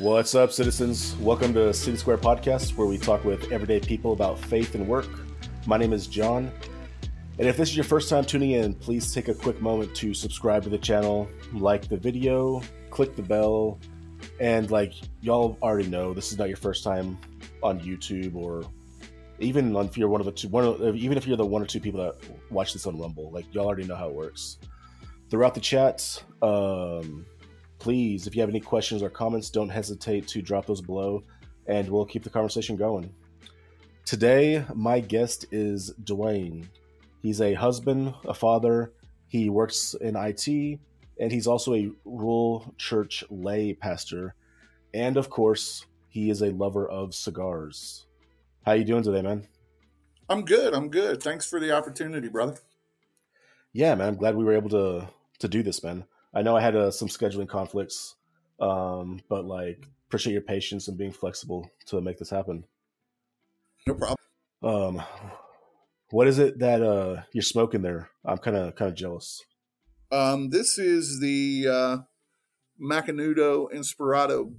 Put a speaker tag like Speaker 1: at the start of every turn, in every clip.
Speaker 1: What's up, citizens? Welcome to City Square Podcast, where we talk with everyday people about faith and work. My name is John, and if this is your first time tuning in, please take a quick moment to subscribe to the channel, like the video, click the bell, and like y'all already know, this is not your first time on YouTube or even if you're one of the two, one of, even if you're the one or two people that watch this on Rumble, like y'all already know how it works. Throughout the chat, um, please, if you have any questions or comments, don't hesitate to drop those below, and we'll keep the conversation going. Today, my guest is Dwayne. He's a husband, a father. He works in IT, and he's also a rural church lay pastor. And of course, he is a lover of cigars. How you doing today, man?
Speaker 2: I'm good. I'm good. Thanks for the opportunity, brother.
Speaker 1: Yeah, man. I'm glad we were able to to do this, man. I know I had uh, some scheduling conflicts, um, but like appreciate your patience and being flexible to make this happen.
Speaker 2: No problem.
Speaker 1: Um, what is it that uh, you're smoking there? I'm kind of kind of jealous.
Speaker 2: Um, this is the uh, Macanudo Inspirado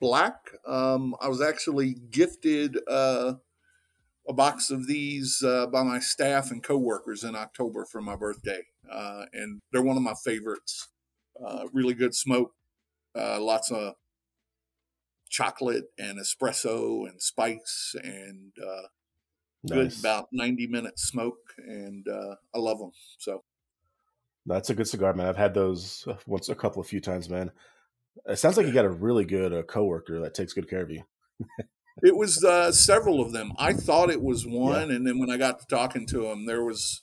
Speaker 2: Black. Um, I was actually gifted uh, a box of these uh, by my staff and coworkers in October for my birthday, uh, and they're one of my favorites. Uh, really good smoke, uh, lots of chocolate and espresso and spice, and uh, good about ninety minute smoke, and uh, I love them. So
Speaker 1: That's a good cigar, man. I've had those uh, once, a couple, a few times, man. It sounds like you got a really good uh, coworker that takes good care of you.
Speaker 2: it was uh, several of them. I thought it was one, and then when I got to talking to him, there was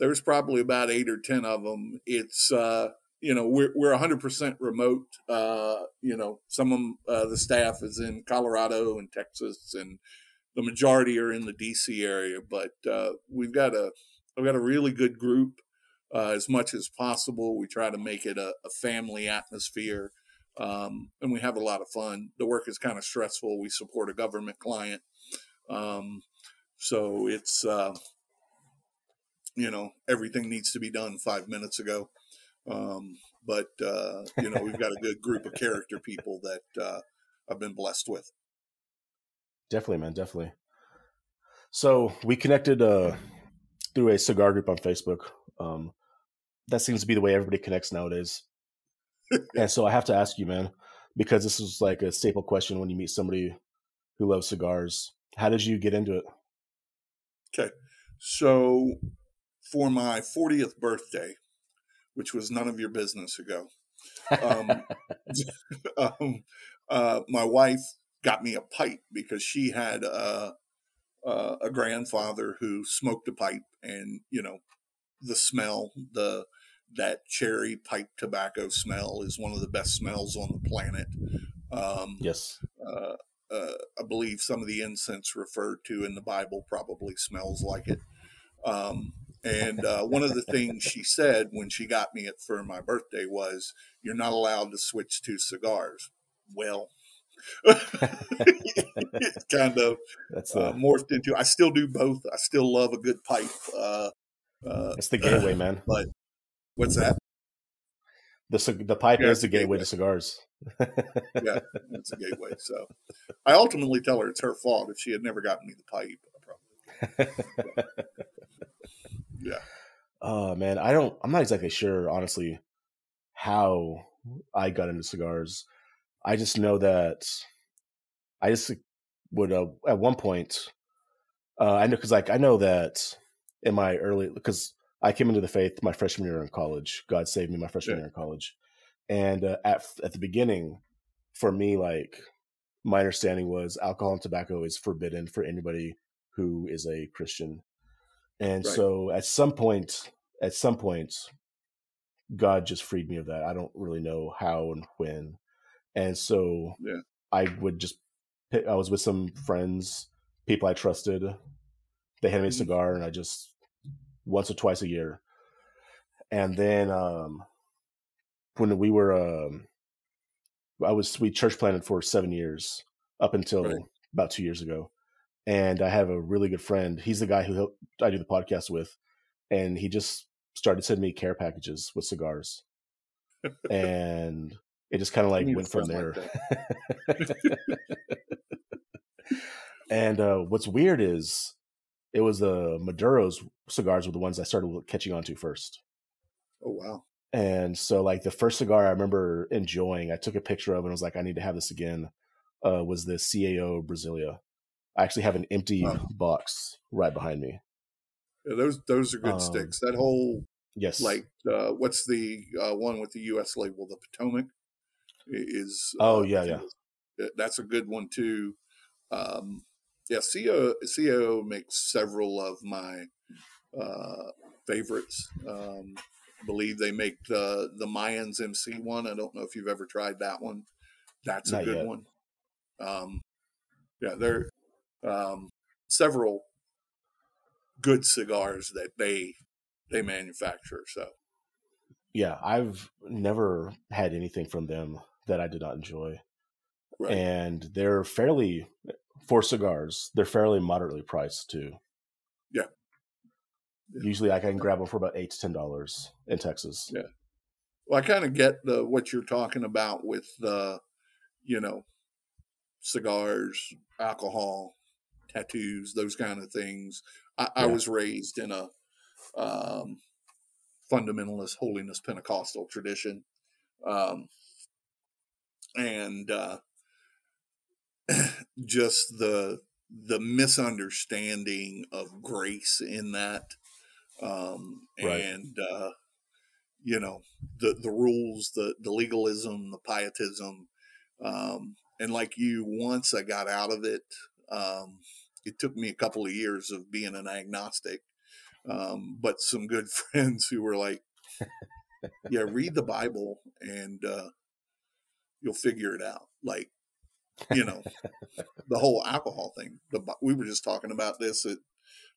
Speaker 2: there was probably about eight or ten of them. It's uh, you know we're we're hundred percent remote. Uh, you know some of uh, the staff is in Colorado and Texas, and the majority are in the DC area. But uh, we've got a we've got a really good group. Uh, as much as possible, we try to make it a, a family atmosphere um, and we have a lot of fun. The work is kind of stressful. We support a government client, um, so it's uh, you know everything needs to be done five minutes ago. Um, but uh, you know we've got a good group of character people that uh, I've been blessed with.
Speaker 1: Definitely, man. Definitely. So we connected uh, through a cigar group on Facebook. Um, that seems to be the way everybody connects nowadays. and so I have to ask you, man, because this is like a staple question when you meet somebody who loves cigars. How did you get into it?
Speaker 2: Okay, so for my 40th birthday, which was none of your business ago, um, um, uh, my wife got me a pipe because she had uh, uh, a grandfather who smoked a pipe, and you know, the smell, the that cherry pipe tobacco smell is one of the best smells on the planet. Um,
Speaker 1: yes.
Speaker 2: uh, uh, I believe some of the incense referred to in the Bible probably smells like it. Um, and uh, one of the things she said when she got me it for my birthday was, "You're not allowed to switch to cigars." Well, it kind of
Speaker 1: That's
Speaker 2: uh, morphed into. I still do both. I still love a good pipe. Uh, uh,
Speaker 1: the gateway, man.
Speaker 2: but what's that?
Speaker 1: The the pipe
Speaker 2: Yeah,
Speaker 1: is the
Speaker 2: gateway.
Speaker 1: gateway to cigars.
Speaker 2: Yeah, it's a gateway. So I ultimately tell her it's her fault if she had never gotten me the pipe. Probably.
Speaker 1: Oh man, I don't. I'm not exactly sure, honestly, how I got into cigars. I just know that I just would uh, at one point. Uh, I know because like I know that in my early because I came into the faith my freshman year in college. God saved me my freshman
Speaker 2: Yeah.
Speaker 1: year in college, and uh, at at the beginning, for me, like my understanding was alcohol and tobacco is forbidden for anybody who is a Christian. And
Speaker 2: Right.
Speaker 1: so at some point, at some points, God just freed me of that. I don't really know how and when. And so
Speaker 2: Yeah.
Speaker 1: I would just, pick, I was with some friends, people I trusted. They handed me a
Speaker 2: Mhm.
Speaker 1: cigar and I just, once or twice a year. And then um, when we were, um, I was, we church planted for seven years up until
Speaker 2: Right.
Speaker 1: about two years ago. And I have a really good friend. He's the guy who helped, I do the podcast with. And he just started sending me care packages with cigars. and it just kind of like went from there. Like and uh, what's weird is it was the Maduro's cigars were the ones I started catching on to first.
Speaker 2: Oh wow!
Speaker 1: And so, like the first cigar I remember enjoying, I took a picture of and was like, I need to have this again. Uh, was the CAO Brazilia. I actually have an empty wow. box right behind me.
Speaker 2: Yeah, those those are good um, sticks. That whole
Speaker 1: yes,
Speaker 2: like uh, what's the uh, one with the U.S. label? The Potomac is.
Speaker 1: Oh uh, yeah,
Speaker 2: yeah. That's a good one too. Um, yeah, CAO, CAO makes several of my uh, favorites. Um, I believe they make the the Mayans MC one. I don't know if you've ever tried that one. That's Not a good yet. one. Um, yeah, there um, several good cigars that they they manufacture. So
Speaker 1: yeah, I've never had anything from them that I did not enjoy. Right. And they're fairly for cigars, they're fairly moderately priced too.
Speaker 2: Yeah.
Speaker 1: yeah. Usually I can grab them for about eight to ten dollars in Texas.
Speaker 2: Yeah. Well, I kind of get the what you're talking about with the, you know, cigars, alcohol, tattoos, those kind of things. I, yeah. I was raised in a um, fundamentalist holiness Pentecostal tradition. Um, and uh, just the the misunderstanding of grace in that um, right. and uh, you know the the rules the the legalism the pietism um, and like you once i got out of it um, it took me a couple of years of being an agnostic um, but some good friends who were like yeah read the bible and uh, you'll figure it out like you know, the whole alcohol thing. The, we were just talking about this at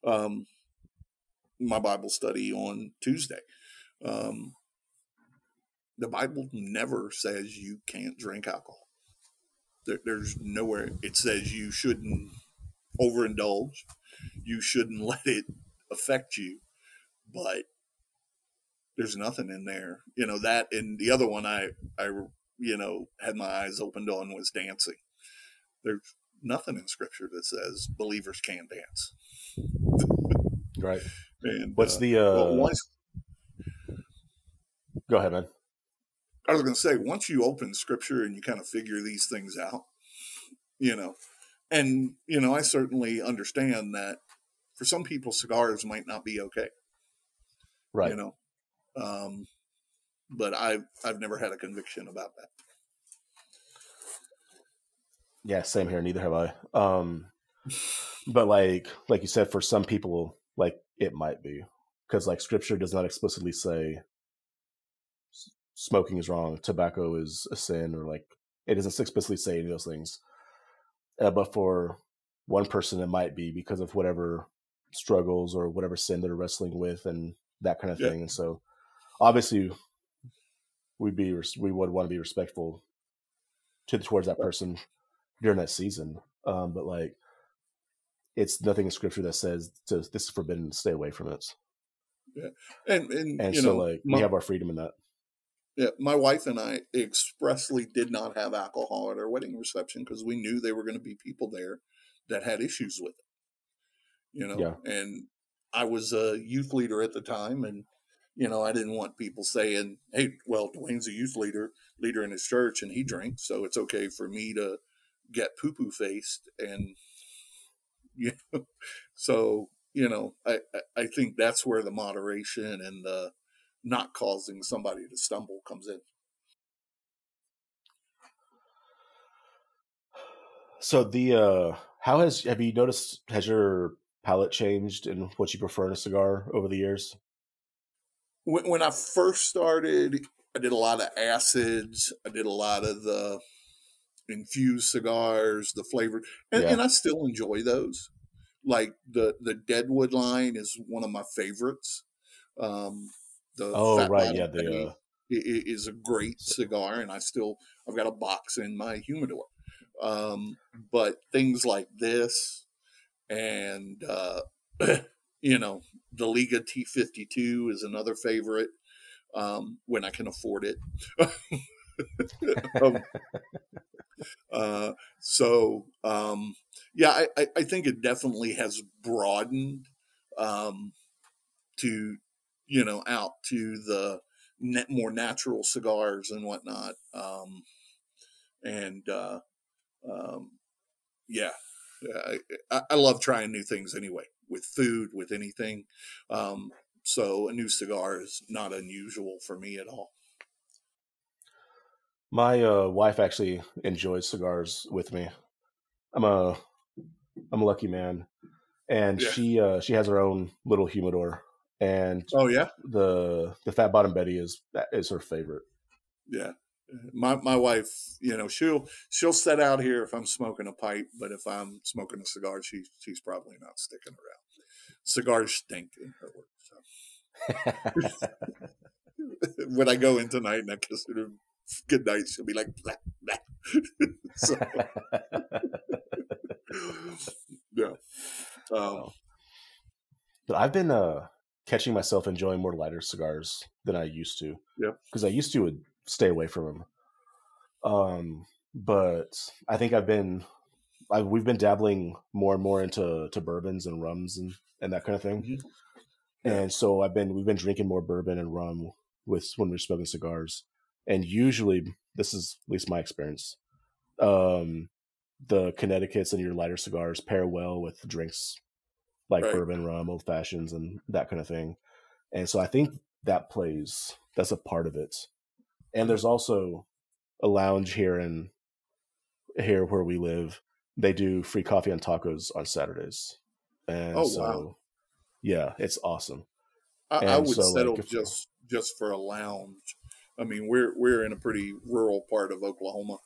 Speaker 2: um, my Bible study on Tuesday. Um, the Bible never says you can't drink alcohol. There, there's nowhere it says you shouldn't overindulge. You shouldn't let it affect you. But there's nothing in there, you know. That and the other one I I you know had my eyes opened on was dancing. There's nothing in scripture that says believers can dance.
Speaker 1: right.
Speaker 2: And
Speaker 1: what's uh, the uh well, once, Go ahead, man.
Speaker 2: I was going to say once you open scripture and you kind of figure these things out, you know, and you know, I certainly understand that for some people cigars might not be okay.
Speaker 1: Right.
Speaker 2: You know. Um but I've I've never had a conviction about that.
Speaker 1: Yeah, same here. Neither have I. Um, but like, like you said, for some people, like it might be because like Scripture does not explicitly say smoking is wrong, tobacco is a sin, or like it doesn't explicitly say any of those things. Uh, but for one person, it might be because of whatever struggles or whatever sin they're wrestling with and that kind of yeah. thing. And so, obviously, we'd be we would want to be respectful to towards that person during that season. Um, but like, it's nothing in scripture that says to, this is forbidden. To stay away from it.
Speaker 2: Yeah, and and,
Speaker 1: and so know, like my, we have our freedom in that.
Speaker 2: Yeah, my wife and I expressly did not have alcohol at our wedding reception because we knew there were going to be people there that had issues with it. You know,
Speaker 1: yeah.
Speaker 2: and I was a youth leader at the time, and you know, I didn't want people saying, "Hey, well, Dwayne's a youth leader, leader in his church, and he drinks, so it's okay for me to get poo poo faced and you know, so you know I, I think that's where the moderation and the not causing somebody to stumble comes in
Speaker 1: so the uh how has have you noticed has your palate changed and what you prefer in a cigar over the years
Speaker 2: when, when i first started i did a lot of acids i did a lot of the infused cigars, the flavored, and, yeah. and I still enjoy those. Like the the Deadwood line is one of my favorites. Um,
Speaker 1: the oh right, yeah, the uh...
Speaker 2: is a great cigar, and I still I've got a box in my humidor. Um, but things like this, and uh, you know, the Liga T fifty two is another favorite um, when I can afford it. um, uh, so um, yeah, I, I, think it definitely has broadened um, to you know out to the net, more natural cigars and whatnot. Um, and uh, um, yeah, I, I, love trying new things anyway with food, with anything. Um, so a new cigar is not unusual for me at all.
Speaker 1: My uh, wife actually enjoys cigars with me. I'm a I'm a lucky man, and yeah. she uh, she has her own little humidor, and
Speaker 2: oh yeah,
Speaker 1: the the Fat Bottom Betty is is her favorite.
Speaker 2: Yeah, my my wife, you know, she'll she'll set out here if I'm smoking a pipe, but if I'm smoking a cigar, she she's probably not sticking around. Cigars stink in her work. So. when I go in tonight and I kiss her good night, she'll be like, blah, blah. so, yeah. Um,
Speaker 1: but I've been uh, catching myself enjoying more lighter cigars than I used to.
Speaker 2: Yeah.
Speaker 1: Because I used to would stay away from them. Um, but I think I've been, I, we've been dabbling more and more into to bourbons and rums and, and that kind of thing. Mm-hmm. Yeah. And so I've been, we've been drinking more bourbon and rum with when we're smoking cigars. And usually, this is at least my experience. Um, the Connecticut's and your lighter cigars pair well with drinks like right. bourbon, rum, old fashions, and that kind of thing. And so I think that plays. That's a part of it. And there's also a lounge here in here where we live. They do free coffee and tacos on Saturdays. And oh, so wow. yeah, it's awesome.
Speaker 2: I, I would so, settle like, just just for a lounge. I mean, we're we're in a pretty rural part of Oklahoma,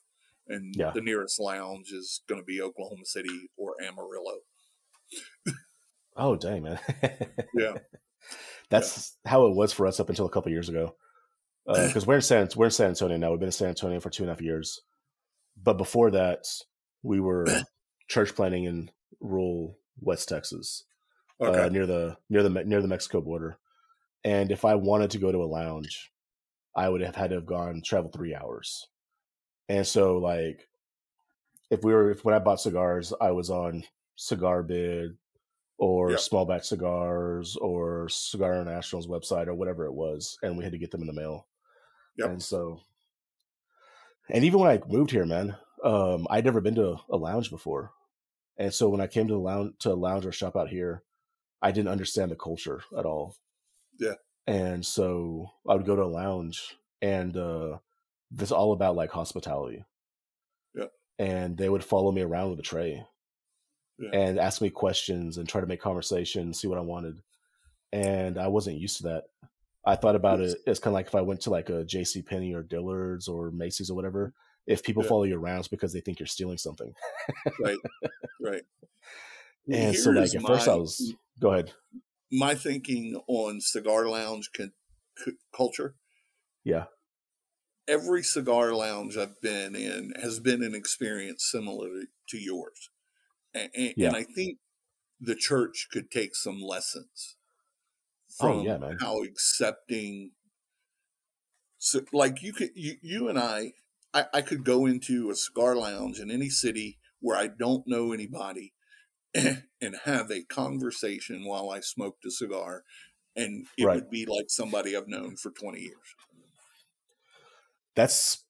Speaker 2: and yeah. the nearest lounge is going to be Oklahoma City or Amarillo.
Speaker 1: oh dang man!
Speaker 2: yeah,
Speaker 1: that's yeah. how it was for us up until a couple years ago because uh, we're in San we're in San Antonio now. We've been in San Antonio for two and a half years, but before that, we were church planting in rural West Texas, uh, okay. uh, near the near the near the Mexico border. And if I wanted to go to a lounge, I would have had to have gone travel three hours. And so, like, if we were if when I bought cigars, I was on Cigar Bid or yep. small batch cigars or Cigar International's website or whatever it was, and we had to get them in the mail. Yep. And so, and even when I moved here, man, um, I'd never been to a lounge before. And so when I came to the lounge to a lounge or shop out here, I didn't understand the culture at all.
Speaker 2: Yeah.
Speaker 1: And so I would go to a lounge and uh it's all about like hospitality.
Speaker 2: Yeah.
Speaker 1: And they would follow me around with a tray.
Speaker 2: Yeah.
Speaker 1: And ask me questions and try to make conversation, see what I wanted. And I wasn't used to that. I thought about it as kind of like if I went to like a J.C. Penney or Dillard's or Macy's or whatever. If people yeah. follow you around, it's because they think you're stealing something.
Speaker 2: right, right.
Speaker 1: And Here's so, like at my, first, I was go ahead.
Speaker 2: My thinking on cigar lounge c- culture.
Speaker 1: Yeah.
Speaker 2: Every cigar lounge I've been in has been an experience similar to yours, and, and, yeah. and I think the church could take some lessons from oh, yeah, man. how accepting so like you could you, you and I, I i could go into a cigar lounge in any city where i don't know anybody and, and have a conversation while i smoked a cigar and it right. would be like somebody i've known for 20 years
Speaker 1: that's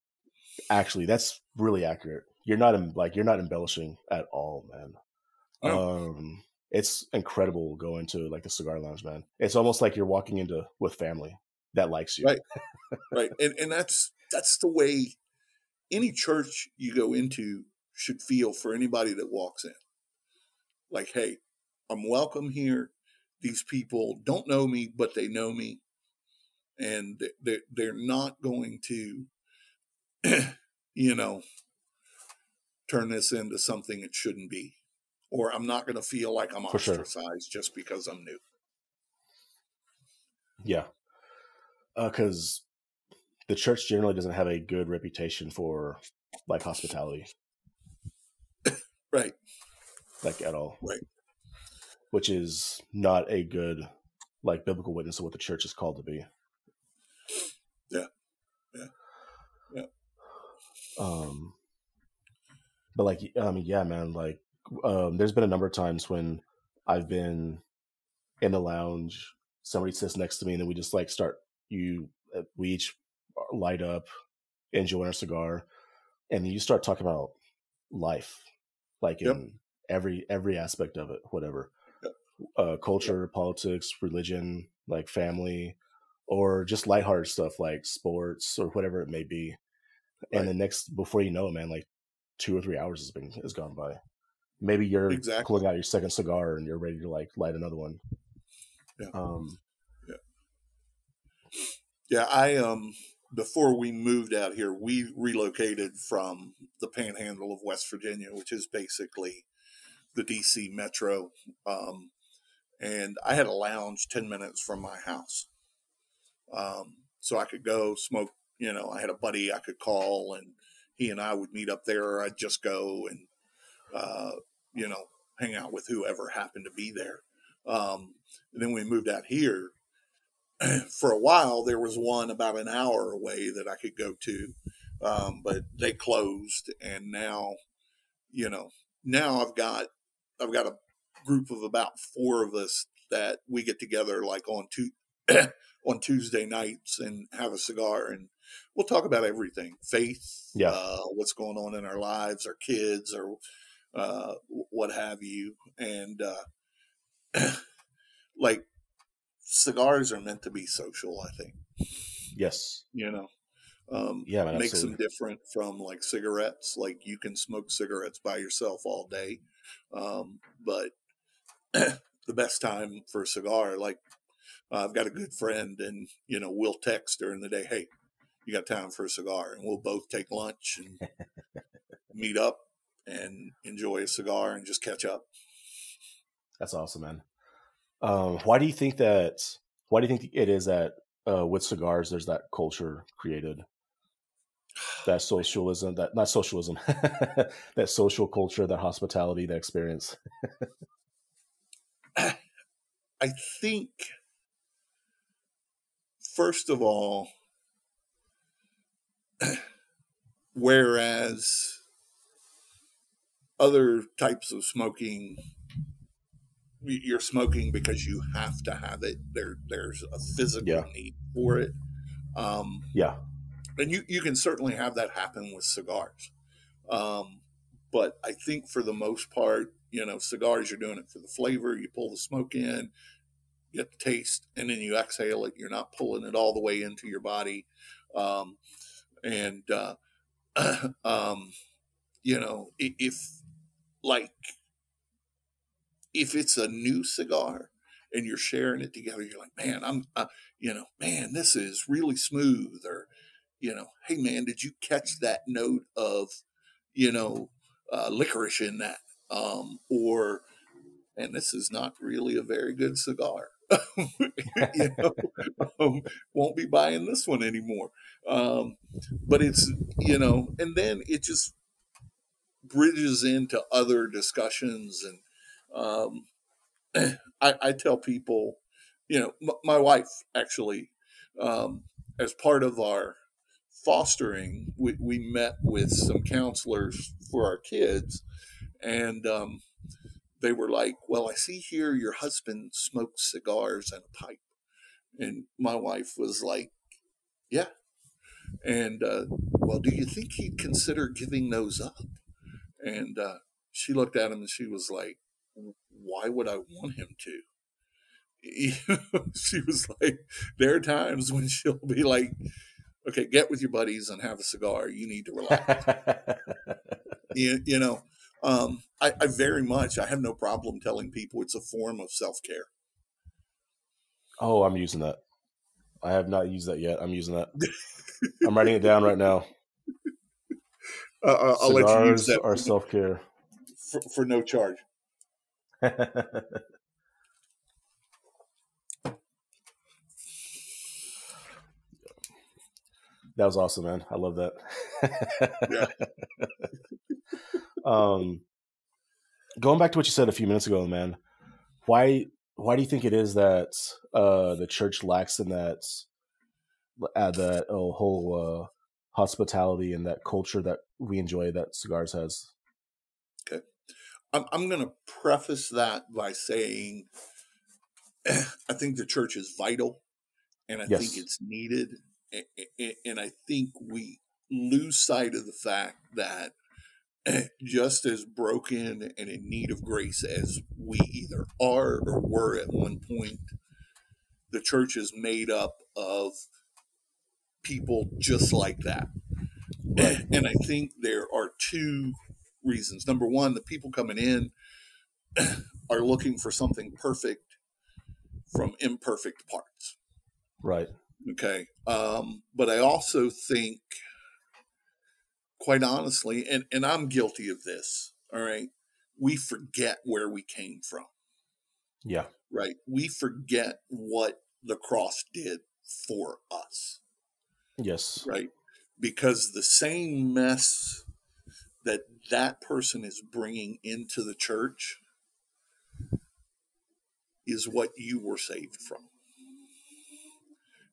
Speaker 1: actually that's really accurate you're not like you're not embellishing at all man no. um it's incredible going to like the cigar lounge, man. It's almost like you're walking into with family that likes you.
Speaker 2: Right. right. And and that's that's the way any church you go into should feel for anybody that walks in. Like, hey, I'm welcome here. These people don't know me, but they know me. And they're, they're not going to, you know, turn this into something it shouldn't be or I'm not going to feel like I'm For ostracized sure. just because I'm new.
Speaker 1: Yeah. Because uh, the church generally doesn't have a good reputation for like hospitality.
Speaker 2: right.
Speaker 1: Like at all.
Speaker 2: Right.
Speaker 1: Which is not a good like biblical witness of what the church is called to be.
Speaker 2: Yeah. Yeah. Yeah.
Speaker 1: Um, but like, I mean, yeah, man, like, um, there's been a number of times when I've been in the lounge, somebody sits next to me, and then we just like start. You, uh, we each light up, enjoy our cigar, and you start talking about life, like in every every aspect of it, whatever, yep. uh, culture, yep. politics, religion, like family, or just lighthearted stuff like sports or whatever it may be. Right. And the next, before you know it, man, like two or three hours has been has gone by. Maybe you're exactly. pulling out your second cigar and you're ready to like light another one.
Speaker 2: Yeah. Um, yeah. Yeah. I um before we moved out here, we relocated from the Panhandle of West Virginia, which is basically the DC metro. Um, and I had a lounge ten minutes from my house, um, so I could go smoke. You know, I had a buddy I could call and he and I would meet up there, or I'd just go and, uh, you know, hang out with whoever happened to be there. Um, and then we moved out here. For a while, there was one about an hour away that I could go to, um, but they closed. And now, you know, now I've got I've got a group of about four of us that we get together like on two on Tuesday nights and have a cigar and we'll talk about everything faith yeah uh, what's going on in our lives our kids or uh, what have you and uh, like cigars are meant to be social i think
Speaker 1: yes
Speaker 2: you know um, yeah man, makes absolutely. them different from like cigarettes like you can smoke cigarettes by yourself all day um, but the best time for a cigar like uh, I've got a good friend, and you know we'll text during the day. Hey, you got time for a cigar? And we'll both take lunch and meet up and enjoy a cigar and just catch up.
Speaker 1: That's awesome, man. Um, why do you think that? Why do you think it is that uh, with cigars there's that culture created? That socialism, that not socialism, that social culture, that hospitality, that experience.
Speaker 2: I think first of all, whereas other types of smoking you're smoking because you have to have it there there's a physical yeah. need for it um,
Speaker 1: yeah
Speaker 2: and you you can certainly have that happen with cigars um, but i think for the most part you know cigars you're doing it for the flavor you pull the smoke in get the taste, and then you exhale it. You're not pulling it all the way into your body. Um, and, uh, um, you know, if like, if it's a new cigar and you're sharing it together, you're like, man, I'm, uh, you know, man, this is really smooth. Or, you know, hey, man, did you catch that note of, you know, uh, licorice in that? Um, or, and this is not really a very good cigar. you know, um, won't be buying this one anymore. Um, but it's, you know, and then it just bridges into other discussions. And um, I, I, tell people, you know, m- my wife actually, um, as part of our fostering, we, we met with some counselors for our kids. And, um, they were like, Well, I see here your husband smokes cigars and a pipe. And my wife was like, Yeah. And, uh, well, do you think he'd consider giving those up? And uh, she looked at him and she was like, Why would I want him to? she was like, There are times when she'll be like, Okay, get with your buddies and have a cigar. You need to relax. you, you know, um, I, I very much, I have no problem telling people it's a form of self care.
Speaker 1: Oh, I'm using that. I have not used that yet. I'm using that. I'm writing it down right now.
Speaker 2: Uh, uh I'll Cigars let you use that.
Speaker 1: Are self care
Speaker 2: for, for no charge.
Speaker 1: that was awesome, man. I love that. yeah. Um, going back to what you said a few minutes ago, man, why why do you think it is that uh, the church lacks in that uh, that oh, whole uh, hospitality and that culture that we enjoy that cigars has.
Speaker 2: Okay. I'm, I'm going to preface that by saying I think the church is vital and I yes. think it's needed. And I think we lose sight of the fact that just as broken and in need of grace as we either are or were at one point, the church is made up of people just like that. Right. And I think there are two reasons. Number one, the people coming in are looking for something perfect from imperfect parts.
Speaker 1: Right.
Speaker 2: Okay. Um, but I also think, quite honestly, and, and I'm guilty of this, all right, we forget where we came from.
Speaker 1: Yeah.
Speaker 2: Right. We forget what the cross did for us.
Speaker 1: Yes.
Speaker 2: Right. Because the same mess that that person is bringing into the church is what you were saved from.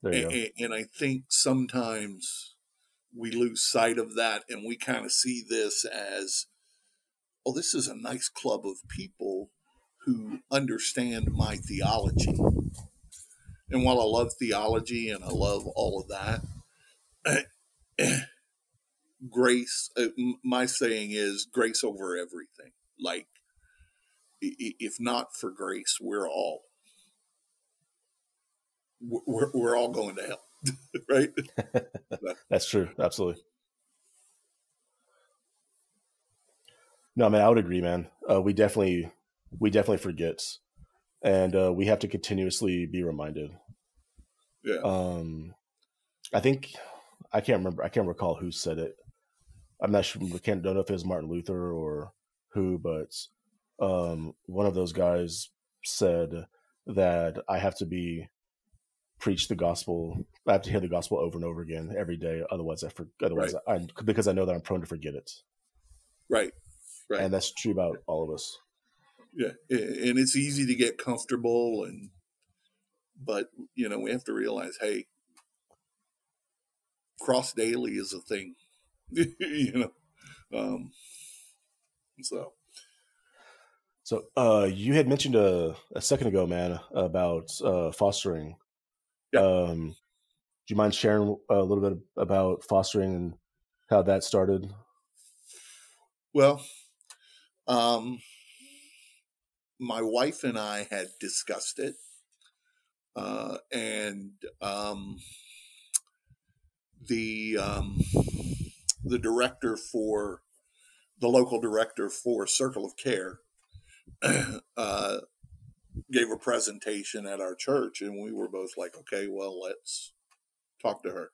Speaker 2: And, and, I think sometimes we lose sight of that and we kind of see this as, oh, this is a nice club of people who understand my theology. And while I love theology and I love all of that, grace, uh, my saying is grace over everything. Like, if not for grace, we're all we're, we're all going to hell, right?
Speaker 1: That's true. Absolutely. No, man, I would agree, man. Uh, we definitely, we definitely forget, and uh, we have to continuously be reminded.
Speaker 2: Yeah.
Speaker 1: Um, I think I can't remember. I can't recall who said it. I'm not sure. I can't don't know if it was Martin Luther or who, but um, one of those guys said that I have to be preach the gospel. I have to hear the gospel over and over again every day. Otherwise, I for, otherwise right. I because I know that I'm prone to forget it.
Speaker 2: Right.
Speaker 1: Right. And that's true about all of us.
Speaker 2: Yeah, and it's easy to get comfortable, and but you know we have to realize, hey, cross daily is a thing. you know, um, so.
Speaker 1: So uh, you had mentioned a, a second ago, man, about uh, fostering
Speaker 2: yeah.
Speaker 1: Um, do you mind sharing a little bit about fostering and how that started?
Speaker 2: Well, um, my wife and I had discussed it, uh, and um, the um, the director for the local director for Circle of Care uh, gave a presentation at our church, and we were both like, okay, well, let's talk to her.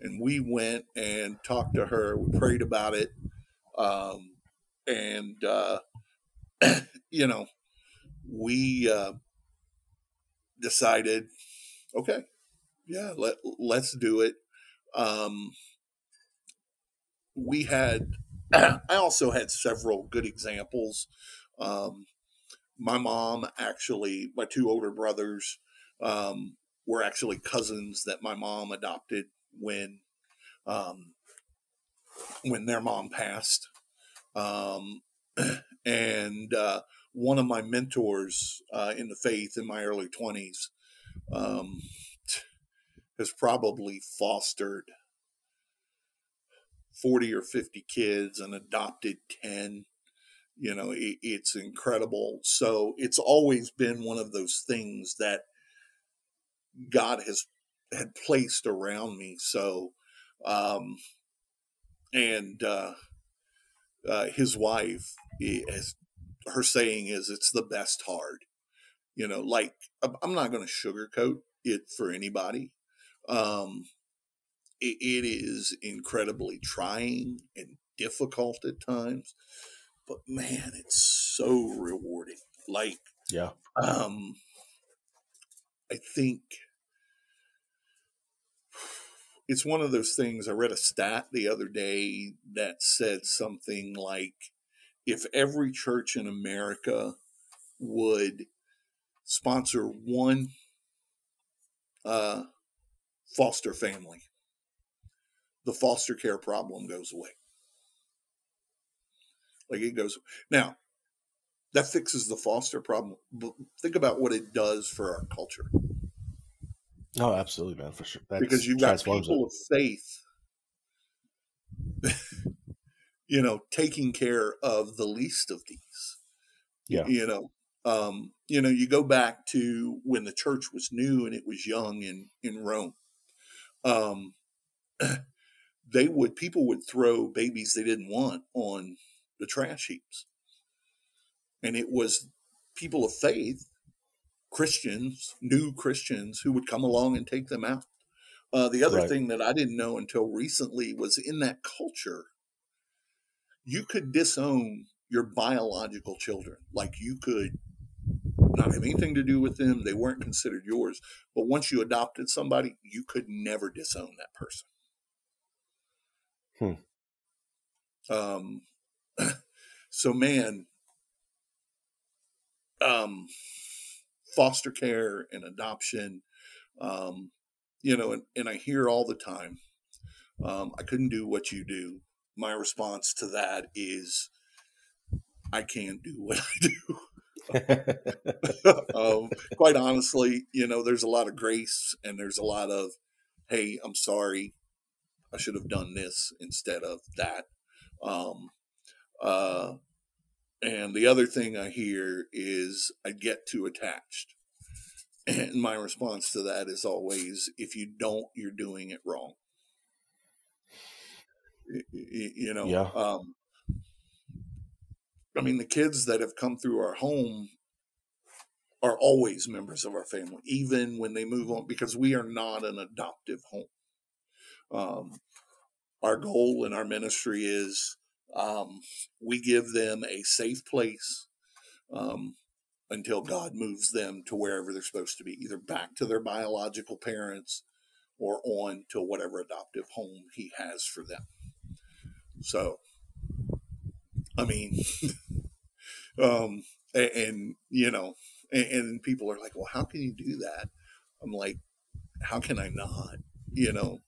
Speaker 2: And we went and talked to her. We prayed about it. Um, and, uh, you know, we uh, decided, okay, yeah, let, let's do it. Um, we had, I also had several good examples. Um, my mom actually, my two older brothers um, were actually cousins that my mom adopted when um, when their mom passed. Um, and uh, one of my mentors uh, in the faith in my early 20s um, has probably fostered 40 or 50 kids and adopted 10 you know it, it's incredible. So it's always been one of those things that god has had placed around me. So um and uh, uh his wife is her saying is it's the best hard. You know like i'm not going to sugarcoat it for anybody um it, it is incredibly trying and difficult at times but man, it's so rewarding. Like,
Speaker 1: yeah,
Speaker 2: um, I think it's one of those things. I read a stat the other day that said something like, if every church in America would sponsor one uh, foster family, the foster care problem goes away. Like it goes now, that fixes the foster problem. But think about what it does for our culture.
Speaker 1: Oh, absolutely, man, for sure.
Speaker 2: That's because you've got people it. of faith, you know, taking care of the least of these.
Speaker 1: Yeah,
Speaker 2: you know, um, you know, you go back to when the church was new and it was young in in Rome. Um, they would people would throw babies they didn't want on the trash heaps, and it was people of faith, Christians, new Christians, who would come along and take them out. Uh, the other right. thing that I didn't know until recently was in that culture, you could disown your biological children. Like you could not have anything to do with them. They weren't considered yours. But once you adopted somebody, you could never disown that person. Hmm. Um, so man, um, foster care and adoption, um, you know, and, and I hear all the time, um, I couldn't do what you do. My response to that is, I can't do what I do. um, quite honestly, you know, there's a lot of grace and there's a lot of, hey, I'm sorry, I should have done this instead of that. Um, uh, and the other thing I hear is I get too attached. And my response to that is always if you don't, you're doing it wrong. You know,
Speaker 1: yeah.
Speaker 2: Um, I mean, the kids that have come through our home are always members of our family, even when they move on, because we are not an adoptive home. Um, our goal in our ministry is um, we give them a safe place um, until God moves them to wherever they're supposed to be, either back to their biological parents or on to whatever adoptive home He has for them. So, I mean, um, and, and, you know, and, and people are like, well, how can you do that? I'm like, how can I not? You know,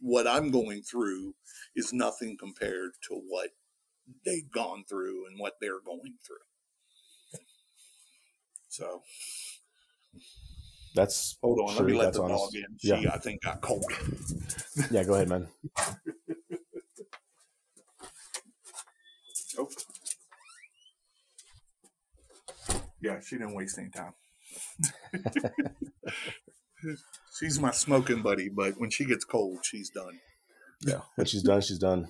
Speaker 2: what I'm going through is nothing compared to what they've gone through and what they're going through. So
Speaker 1: that's
Speaker 2: hold on. Let me let the honest. dog in. She, yeah. I think, got cold.
Speaker 1: yeah, go ahead, man.
Speaker 2: Oh. Yeah, she didn't waste any time. she's my smoking buddy, but when she gets cold, she's done.
Speaker 1: Yeah, when she's done, she's done.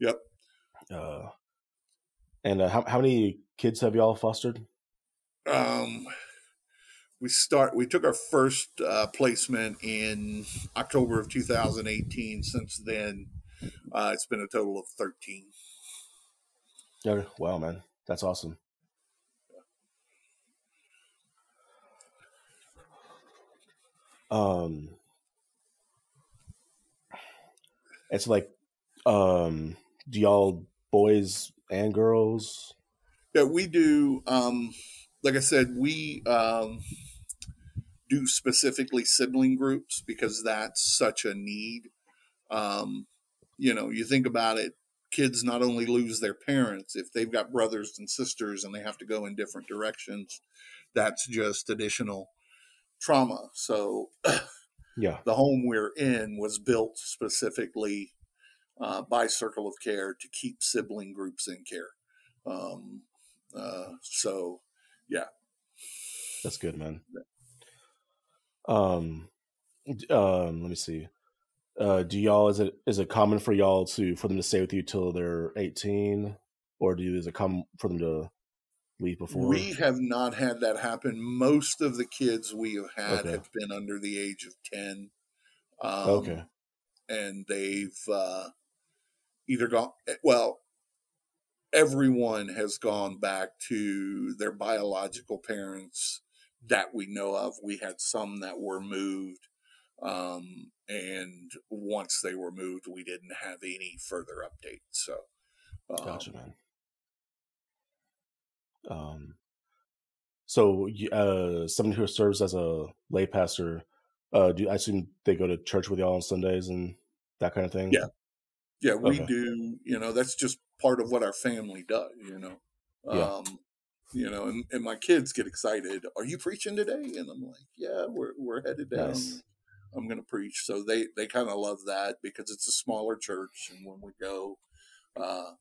Speaker 2: Yep.
Speaker 1: Uh, and uh, how how many kids have y'all fostered?
Speaker 2: Um, we start. We took our first uh, placement in October of 2018. Since then, uh, it's been a total of 13.
Speaker 1: Yeah, wow, man, that's awesome. Um, it's like, um, do y'all boys and girls?
Speaker 2: Yeah, we do. Um, like I said, we um, do specifically sibling groups because that's such a need. Um, you know, you think about it, kids not only lose their parents if they've got brothers and sisters and they have to go in different directions. That's just additional trauma. So,
Speaker 1: yeah,
Speaker 2: the home we're in was built specifically uh, by Circle of Care to keep sibling groups in care. Um, uh, so, yeah,
Speaker 1: that's good, man. Um, um, let me see. Uh, do y'all is it is it common for y'all to for them to stay with you till they're eighteen, or do is it come for them to leave before?
Speaker 2: We have not had that happen. Most of the kids we have had okay. have been under the age of 10.
Speaker 1: Um, okay.
Speaker 2: And they've uh, either gone, eh, well, everyone has gone back to their biological parents that we know of. We had some that were moved. Um, and once they were moved, we didn't have any further updates. So,
Speaker 1: um, gotcha, man. Um, so, uh, someone who serves as a lay pastor, uh, do I assume they go to church with y'all on Sundays and that kind of thing.
Speaker 2: Yeah, yeah, we
Speaker 1: Okay.
Speaker 2: do. You know, that's just part of what our family does. You know,
Speaker 1: Yeah.
Speaker 2: um, you know, and, and my kids get excited. Are you preaching today? And I'm like, yeah, we're we're headed down.
Speaker 1: Nice.
Speaker 2: I'm going to preach. So they they kind of love that because it's a smaller church, and when we go, uh,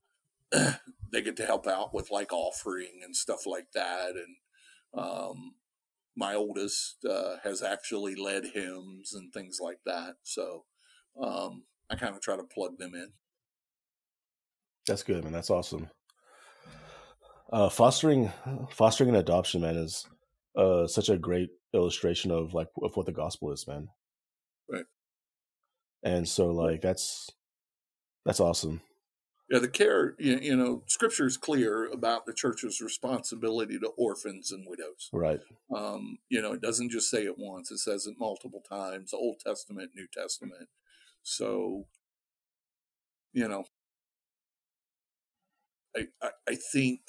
Speaker 2: they get to help out with like offering and stuff like that. And um, my oldest uh, has actually led hymns and things like that. So um, I kind of try to plug them in.
Speaker 1: That's good, man. That's awesome. Uh, fostering, fostering an adoption, man, is uh, such a great illustration of like of what the gospel is, man.
Speaker 2: Right.
Speaker 1: And so, like, that's that's awesome.
Speaker 2: Yeah, the care, you, you know, scripture is clear about the church's responsibility to orphans and widows.
Speaker 1: Right.
Speaker 2: Um, you know, it doesn't just say it once, it says it multiple times, Old Testament, New Testament. So, you know, I, I, I think,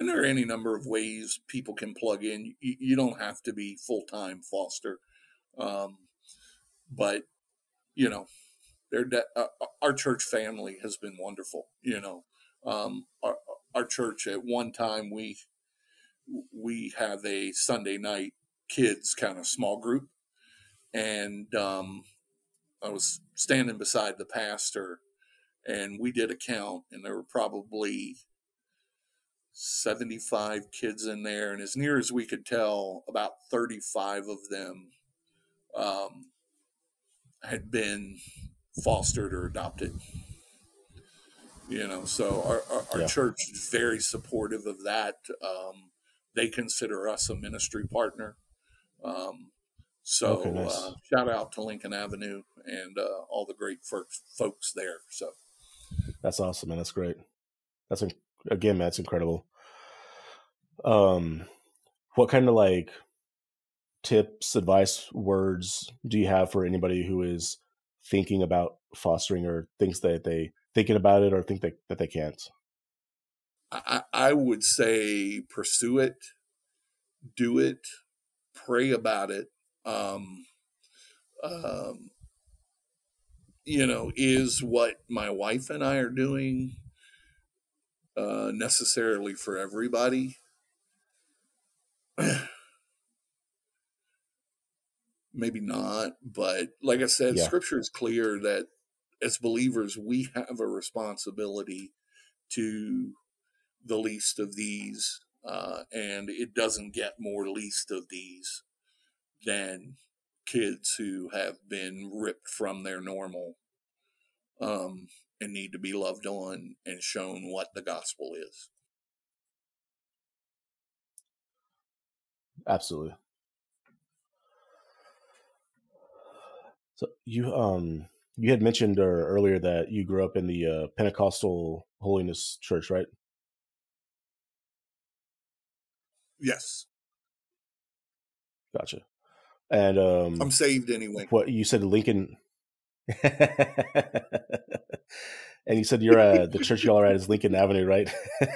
Speaker 2: and there are any number of ways people can plug in. You, you don't have to be full time foster. Um, but, you know, their de- uh, our church family has been wonderful. You know, um, our our church at one time we we have a Sunday night kids kind of small group, and um, I was standing beside the pastor, and we did a count, and there were probably 75 kids in there, and as near as we could tell, about 35 of them um, had been fostered or adopted. You know, so our, our, our
Speaker 1: Yeah.
Speaker 2: church is very supportive of that. Um, they consider us a ministry partner. Um, so
Speaker 1: Okay, nice.
Speaker 2: uh, shout out to Lincoln Avenue and uh, all the great folks, folks there. So
Speaker 1: That's awesome, man. That's great. That's again, man. That's incredible. Um, what kind of like tips, advice, words do you have for anybody who is thinking about fostering or thinks that they thinking about it or think that, that they can't?
Speaker 2: I, I would say pursue it, do it, pray about it. Um, um, you know, is what my wife and I are doing uh, necessarily for everybody? Maybe not, but like I said,
Speaker 1: Yeah.
Speaker 2: scripture is clear that as believers, we have a responsibility to the least of these, uh, and it doesn't get more least of these than kids who have been ripped from their normal um, and need to be loved on and shown what the gospel is.
Speaker 1: Absolutely. So you um you had mentioned uh, earlier that you grew up in the uh, Pentecostal Holiness Church, right?
Speaker 2: Yes,
Speaker 1: Gotcha. And um,
Speaker 2: I'm saved anyway.
Speaker 1: what you said, Lincoln. and you said you're at the church y'all are at is Lincoln Avenue, right?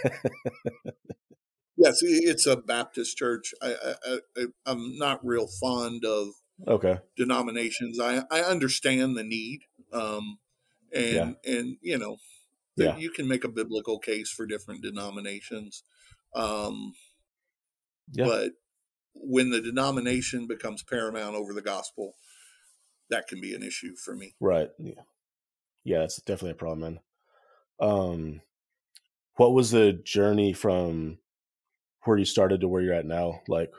Speaker 2: Yes, it's a Baptist church. I, I, I, I'm not real fond of
Speaker 1: okay.
Speaker 2: denominations. I, I understand the need, um, and and you know,
Speaker 1: Yeah.
Speaker 2: you can make a biblical case for different denominations, um,
Speaker 1: Yeah.
Speaker 2: but when the denomination becomes paramount over the gospel, that can be an issue for me.
Speaker 1: Right. Yeah. Yeah, it's definitely a problem, man. Um, what was the journey from where you started to where you're at now? Like,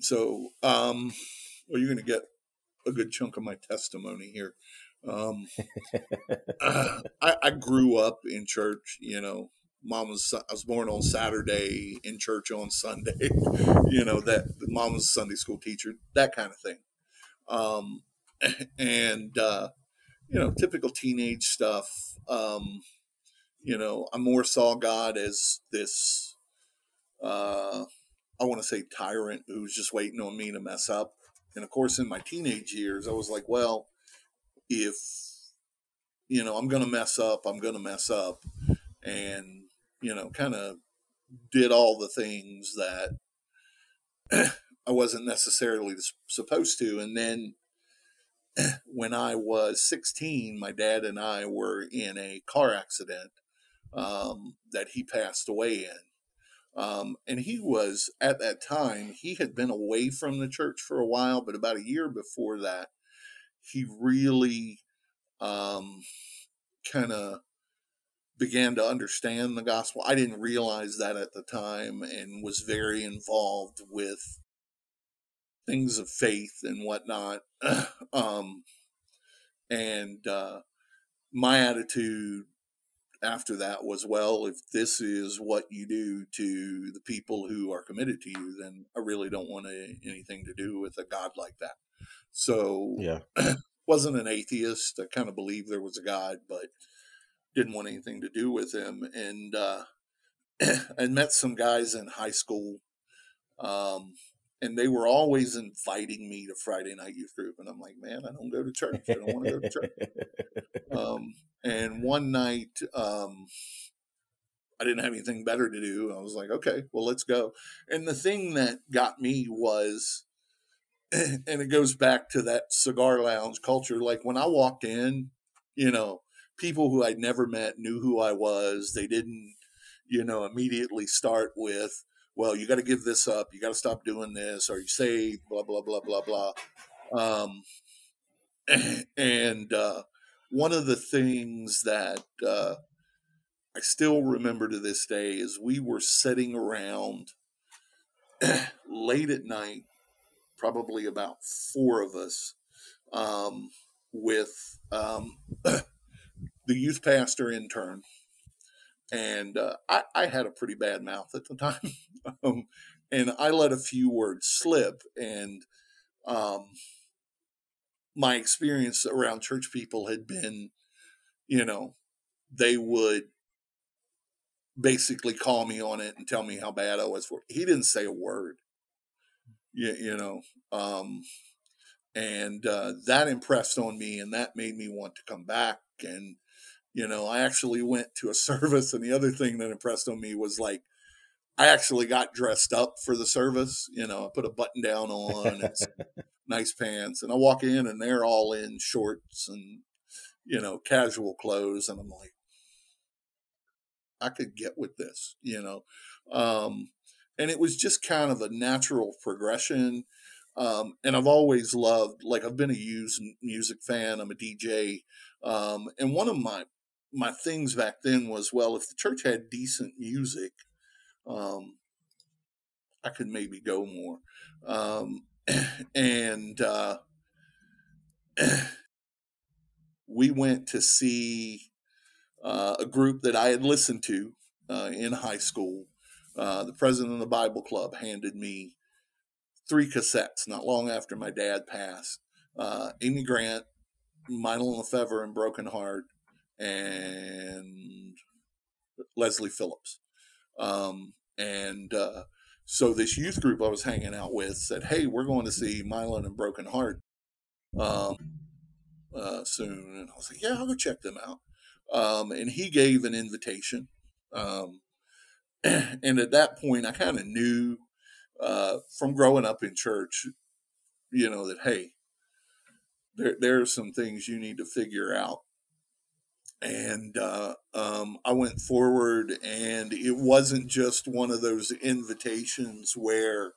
Speaker 2: So, um, well, you're going to get a good chunk of my testimony here. Um, I, I grew up in church. You know, mom was I was born on Saturday in church on Sunday. You know that mom was a Sunday school teacher, that kind of thing. Um, and uh, you know, typical teenage stuff. Um, you know, I more saw God as this. Uh, I want to say tyrant who's just waiting on me to mess up. And of course, in my teenage years, I was like, well, if you know I'm going to mess up, I'm going to mess up, and you know, kind of did all the things that I wasn't necessarily supposed to, and then when I was 16, my dad and I were in a car accident um, that he passed away in. Um, and he was at that time, he had been away from the church for a while, but about a year before that, he really um, kind of began to understand the gospel. I didn't realize that at the time and was very involved with things of faith and whatnot. um, and uh, my attitude after that was, well, if this is what you do to the people who are committed to you, then I really don't want a, anything to do with a God like that. So,
Speaker 1: yeah,
Speaker 2: wasn't an atheist. I kind of believed there was a God, but didn't want anything to do with him. And uh, I met some guys in high school um, and they were always inviting me to Friday night youth group, and I'm like, man, I don't go to church. I don't want to go to church. Um, and one night, um, I didn't have anything better to do. I was like, okay, well, let's go. And the thing that got me was, and it goes back to that cigar lounge culture. Like when I walked in, you know, people who I'd never met knew who I was. They didn't, you know, immediately start with, well, you got to give this up. You got to stop doing this. Are you saved? Blah, blah, blah, blah, blah. Um, and uh, one of the things that uh, I still remember to this day is we were sitting around late at night, probably about four of us, um, with um, the youth pastor intern and uh, I, I, had a pretty bad mouth at the time, um, and I let a few words slip. And um, my experience around church people had been, you know, they would basically call me on it and tell me how bad I was. For it. he didn't say a word, you, you know, um, and uh, that impressed on me, and that made me want to come back and you know, I actually went to a service, and the other thing that impressed on me was like, I actually got dressed up for the service. You know, I put a button down on, and nice pants, and I walk in, and they're all in shorts and you know casual clothes, and I'm like, I could get with this, you know. Um, and it was just kind of a natural progression. Um, and I've always loved, like, I've been a used music fan. I'm a DJ. Um, and one of my my things back then was well, if the church had decent music, um, I could maybe go more. And uh, we went to see uh, a group that I had listened to uh, in high school. Uh, the president of the Bible Club handed me three cassettes not long after my dad passed. Uh, Amy Grant, Mylon Lefevre, and Broken Heart and Leslie Phillips. Um, and uh, so this youth group I was hanging out with said, "Hey, we're going to see Mylon and Broken Heart um, uh, soon." And I was like, "Yeah, I'll go check them out." Um, and he gave an invitation. Um, and at that point, I kind of knew uh, from growing up in church, you know, that hey, there there are some things you need to figure out and uh, um, I went forward, and it wasn't just one of those invitations where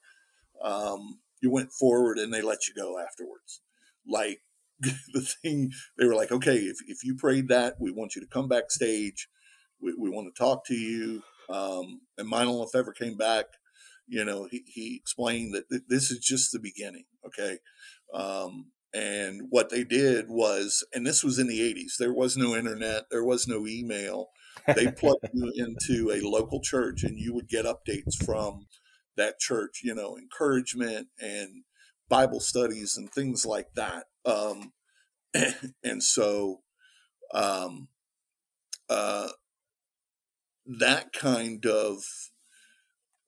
Speaker 2: um, you went forward and they let you go afterwards. Like the thing, they were like, okay, if, if you prayed that, we want you to come backstage. We, we want to talk to you. Um, and Mylon Lefevre came back. You know, he, he explained that this is just the beginning. Okay. Um, and what they did was, and this was in the 80s, there was no internet, there was no email. They plugged you into a local church and you would get updates from that church, you know, encouragement and Bible studies and things like that. Um, and so um, uh, that kind of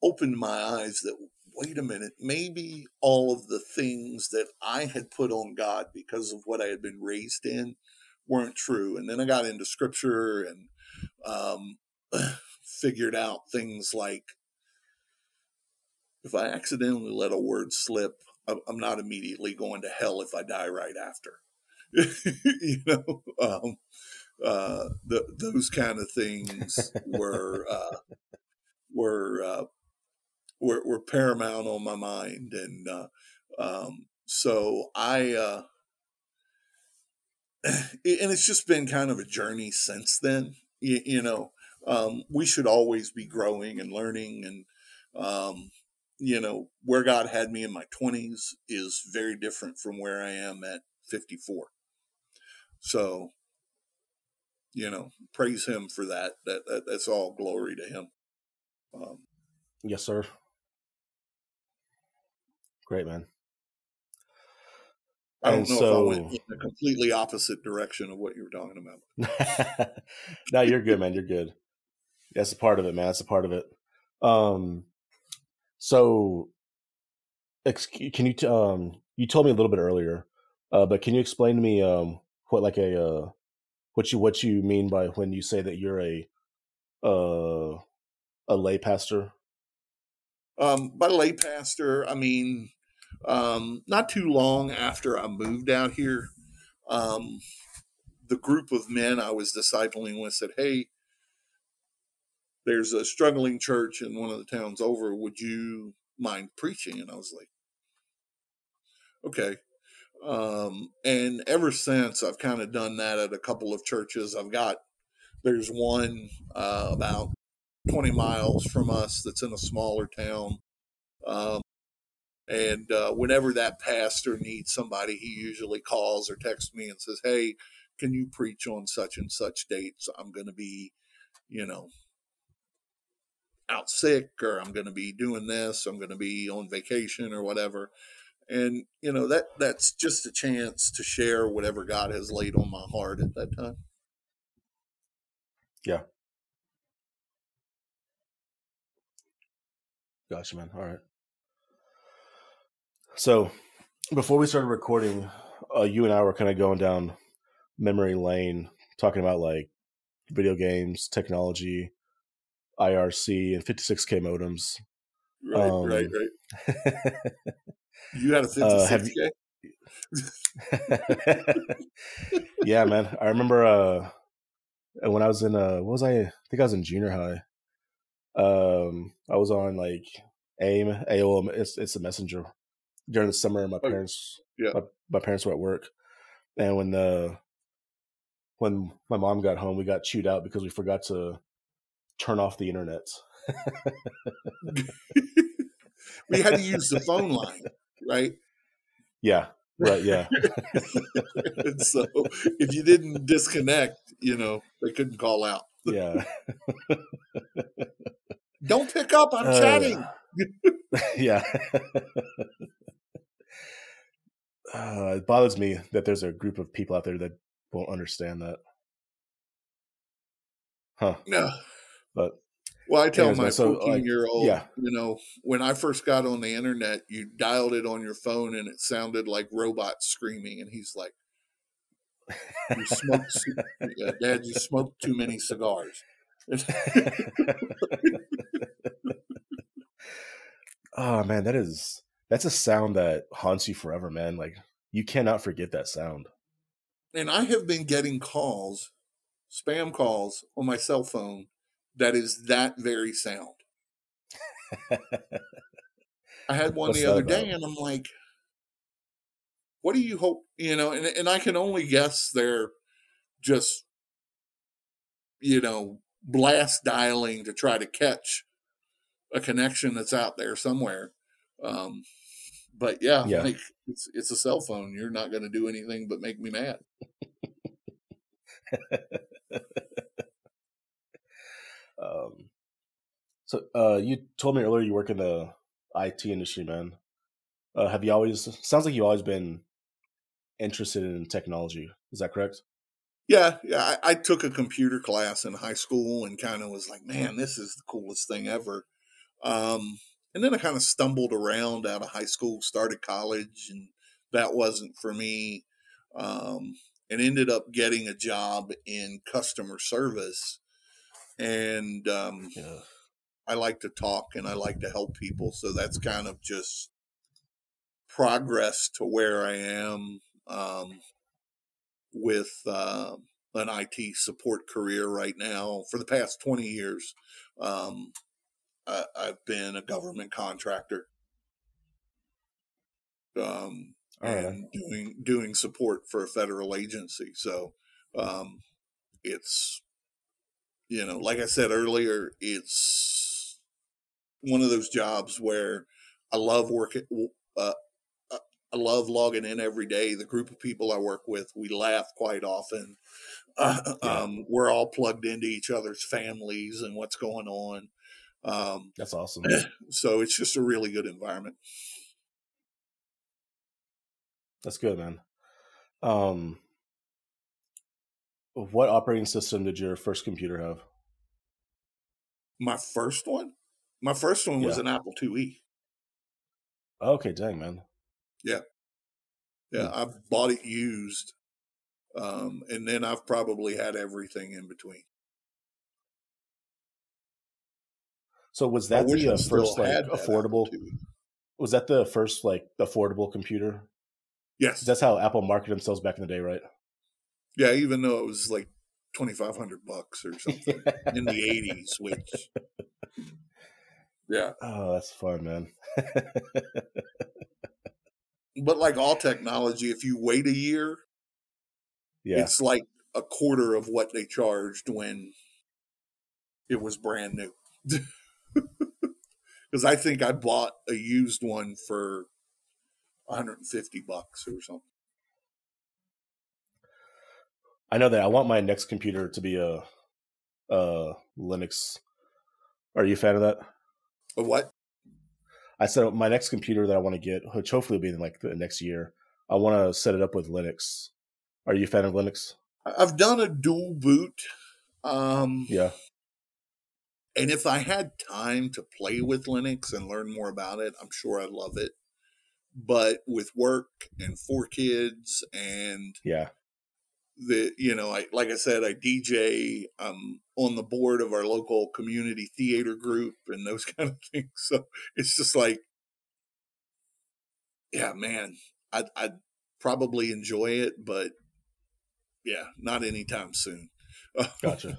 Speaker 2: opened my eyes that wait a minute, maybe all of the things that I had put on God because of what I had been raised in weren't true. And then I got into scripture and um, figured out things like if I accidentally let a word slip, I'm not immediately going to hell if I die right after. you know, um, uh, the, those kind of things were uh, were, uh, were were paramount on my mind, and uh, um, so I. Uh, and it's just been kind of a journey since then. You, you know, um, we should always be growing and learning, and um, you know, where God had me in my twenties is very different from where I am at fifty four. So, you know, praise Him for that. That, that that's all glory to Him.
Speaker 1: Um, yes, sir. Great man.
Speaker 2: I don't know so, if I went in a completely opposite direction of what you were talking about.
Speaker 1: no, you're good, man. You're good. That's a part of it, man. That's a part of it. Um, so, can you um, you told me a little bit earlier, uh, but can you explain to me um, what like a uh, what you what you mean by when you say that you're a uh, a lay pastor?
Speaker 2: Um, by lay pastor, I mean um, not too long after I moved out here, um, the group of men I was discipling with said, Hey, there's a struggling church in one of the towns over. Would you mind preaching? And I was like, Okay. Um, and ever since, I've kind of done that at a couple of churches. I've got, there's one uh, about 20 miles from us that's in a smaller town. Um, and uh, whenever that pastor needs somebody, he usually calls or texts me and says, Hey, can you preach on such and such dates? I'm going to be, you know, out sick or I'm going to be doing this, I'm going to be on vacation or whatever. And you know that that's just a chance to share whatever God has laid on my heart at that time.
Speaker 1: Yeah. Gotcha, man. All right. So before we started recording, uh, you and I were kind of going down memory lane, talking about like video games, technology, IRC, and 56k modems.
Speaker 2: Right, um, right, right. you had a 56k.
Speaker 1: Uh, yeah, man. I remember uh, when I was in uh, what was I? I think I was in junior high. Um, I was on like AIM, AOL. It's it's a messenger during the summer. My oh, parents, yeah, my, my, parents were at work, and when the when my mom got home, we got chewed out because we forgot to turn off the internet.
Speaker 2: we had to use the phone line, right?
Speaker 1: Yeah, right. Yeah.
Speaker 2: and so if you didn't disconnect, you know, they couldn't call out.
Speaker 1: yeah.
Speaker 2: Don't pick up. I'm uh, chatting.
Speaker 1: yeah uh, it bothers me that there's a group of people out there that won't understand that. Huh.
Speaker 2: No.
Speaker 1: But
Speaker 2: well, I tell my 14 like, year old, yeah. you know, when I first got on the internet, you dialed it on your phone and it sounded like robots screaming. And he's like, you smoked, Dad, you smoked too many cigars.
Speaker 1: oh man, that is that's a sound that haunts you forever, man. Like you cannot forget that sound.
Speaker 2: And I have been getting calls, spam calls on my cell phone that is that very sound. I had one What's the other day and I'm like, what do you hope, you know, and, and I can only guess they're just, you know, blast dialing to try to catch a connection that's out there somewhere. Um, but yeah, yeah. Like, it's it's a cell phone. You're not going to do anything but make me mad.
Speaker 1: um, so uh, you told me earlier you work in the IT industry, man. Uh, have you always? Sounds like you've always been interested in technology. Is that correct?
Speaker 2: Yeah, yeah. I, I took a computer class in high school and kind of was like, man, this is the coolest thing ever. Um, and then I kind of stumbled around out of high school, started college, and that wasn't for me. Um, and ended up getting a job in customer service. And um, yeah. I like to talk and I like to help people. So that's kind of just progress to where I am. Um, with uh, an IT support career right now. For the past 20 years, um, I, have been a government contractor. Um, and doing doing support for a federal agency. So um, it's you know, like I said earlier, it's one of those jobs where I love working. Uh, uh, I love logging in every day. The group of people I work with, we laugh quite often. Uh, yeah. um, we're all plugged into each other's families and what's going on. Um,
Speaker 1: That's awesome.
Speaker 2: So it's just a really good environment.
Speaker 1: That's good, man. Um, what operating system did your first computer have?
Speaker 2: My first one? My first one was an Apple IIe.
Speaker 1: Okay, dang, man.
Speaker 2: Yeah. Yeah, hmm. I bought it used. Um, and then I've probably had everything in between.
Speaker 1: So was that the uh, first like affordable? Was that the first like affordable computer?
Speaker 2: Yes,
Speaker 1: that's how Apple marketed themselves back in the day, right?
Speaker 2: Yeah, even though it was like twenty five hundred bucks or something in the eighties, which yeah,
Speaker 1: oh, that's fun, man.
Speaker 2: but like all technology, if you wait a year, yeah, it's like a quarter of what they charged when it was brand new. Because I think I bought a used one for 150 bucks or something.
Speaker 1: I know that I want my next computer to be a, a Linux. Are you a fan of that?
Speaker 2: A what?
Speaker 1: I said my next computer that I want to get, which hopefully will be in like the next year. I want to set it up with Linux. Are you a fan of Linux?
Speaker 2: I've done a dual boot. Um,
Speaker 1: yeah.
Speaker 2: And if I had time to play with Linux and learn more about it, I'm sure I'd love it. But with work and four kids and
Speaker 1: yeah.
Speaker 2: the you know I like I said I DJ I'm on the board of our local community theater group and those kind of things. So it's just like yeah man I'd, I'd probably enjoy it but yeah not anytime soon.
Speaker 1: Gotcha.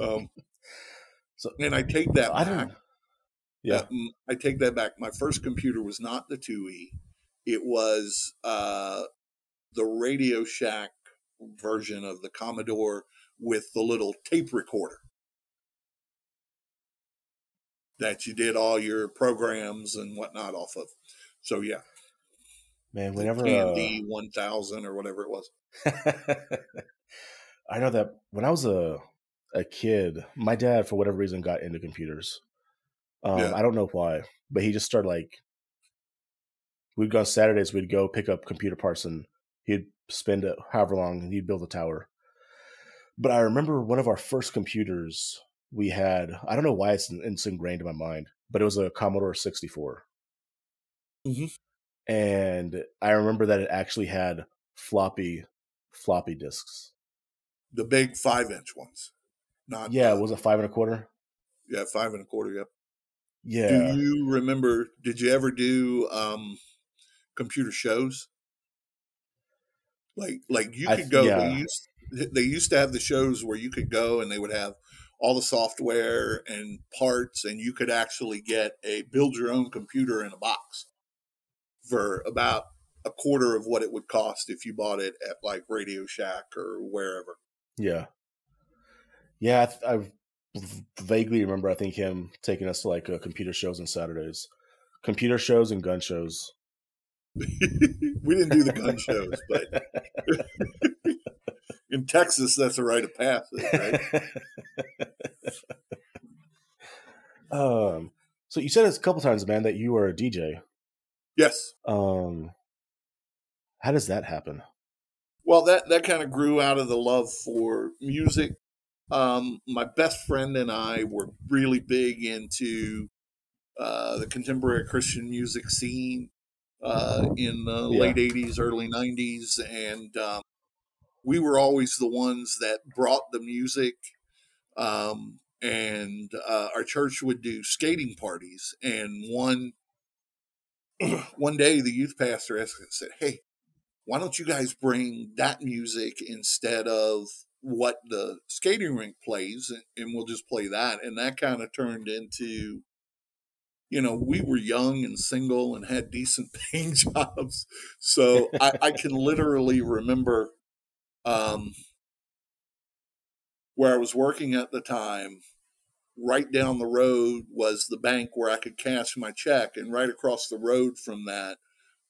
Speaker 2: Um so and I take that
Speaker 1: I
Speaker 2: back
Speaker 1: yeah.
Speaker 2: Mm, I take that back. My first computer was not the IIe. It was uh, the Radio Shack version of the Commodore with the little tape recorder that you did all your programs and whatnot off of. So yeah,
Speaker 1: man, whenever
Speaker 2: Tandy uh, one thousand or whatever it was.
Speaker 1: I know that when I was a a kid, my dad for whatever reason got into computers, um, yeah. I don't know why, but he just started like we'd go on Saturdays. We'd go pick up computer parts, and he'd spend it however long, and he'd build a tower. But I remember one of our first computers we had. I don't know why it's, it's ingrained in my mind, but it was a Commodore 64.
Speaker 2: Mm-hmm.
Speaker 1: And I remember that it actually had floppy floppy disks.
Speaker 2: The big five inch ones. Not
Speaker 1: yeah, was it five and a quarter?
Speaker 2: Yeah, five and a quarter. Yep.
Speaker 1: Yeah.
Speaker 2: Do you remember? Did you ever do um, computer shows? Like, like you could go. Yeah. They used they used to have the shows where you could go and they would have all the software and parts, and you could actually get a build your own computer in a box for about a quarter of what it would cost if you bought it at like Radio Shack or wherever.
Speaker 1: Yeah. Yeah, I, have vaguely remember I think him taking us to like uh, computer shows on Saturdays, computer shows and gun shows.
Speaker 2: we didn't do the gun shows, but in Texas, that's a rite of passage, right?
Speaker 1: um, so you said it a couple times, man, that you were a DJ.
Speaker 2: Yes.
Speaker 1: Um, how does that happen?
Speaker 2: Well, that that kind of grew out of the love for music um, my best friend and I were really big into uh, the contemporary Christian music scene uh, in the yeah. late 80s, early 90s. And um, we were always the ones that brought the music. Um, and uh, our church would do skating parties. And one one day, the youth pastor asked, said, "Hey, why don't you guys bring that music instead of what the skating rink plays and, we'll just play that and that kind of turned into you know we were young and single and had decent paying jobs. So I, I can literally remember um, where i was working at the time right down the road was the bank where i could cash my check and right across the road from that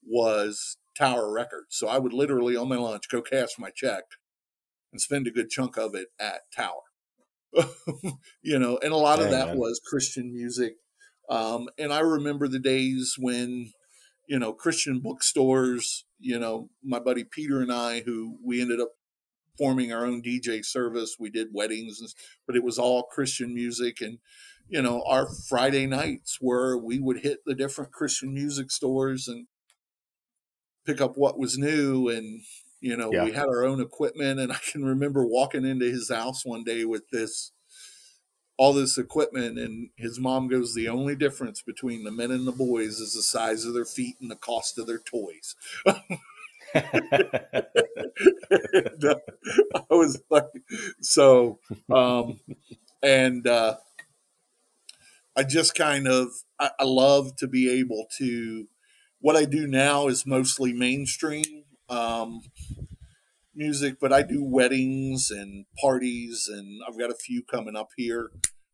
Speaker 2: was tower records. So i would literally on my lunch go cash my check and spend a good chunk of it at Tower. you know, and a lot Dang, of that man. was Christian music. Um, and I remember the days when, you know, Christian bookstores, you know, my buddy Peter and I, who we ended up forming our own DJ service. We did weddings, but it was all Christian music. And, you know, our Friday nights where we would hit the different Christian music stores and pick up what was new and you know, yeah. we had our own equipment, and I can remember walking into his house one day with this, all this equipment, and his mom goes, "The only difference between the men and the boys is the size of their feet and the cost of their toys." and, uh, I was like, so, um, and uh, I just kind of, I, I love to be able to. What I do now is mostly mainstream um, music, but I do weddings and parties, and I've got a few coming up here.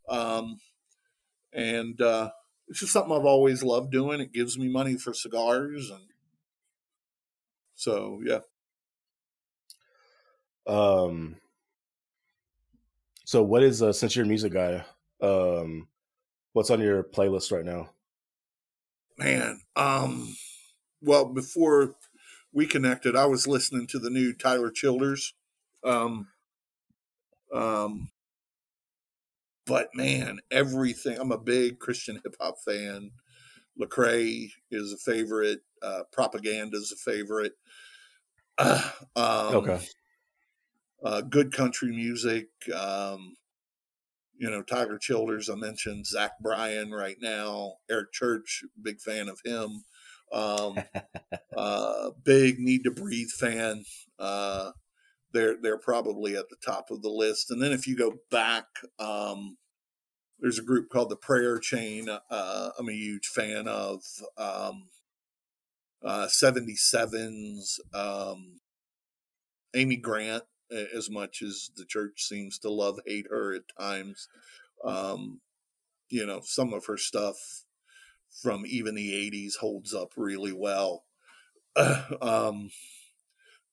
Speaker 2: Um, and uh, it's just something I've always loved doing. It gives me money for cigars, and so yeah.
Speaker 1: Um. So, what is uh, since you're a music guy? Um, what's on your playlist right now?
Speaker 2: Man, um, well, before we connected, I was listening to the new Tyler Childers. Um, um, but man, everything. I'm a big Christian hip hop fan. Lecrae is a favorite. Uh, Propaganda is a favorite. Uh, um, okay. Uh, good country music. Um, you know, Tyler Childers. I mentioned Zach Bryan right now. Eric Church, big fan of him. Um, uh, big Need to Breathe fan. Uh, they're they're probably at the top of the list. And then if you go back, um, there's a group called the Prayer Chain. Uh, I'm a huge fan of um, uh, 77s. Um, Amy Grant, as much as the church seems to love hate her at times. Um, you know, some of her stuff from even the 80s holds up really well. Uh, um,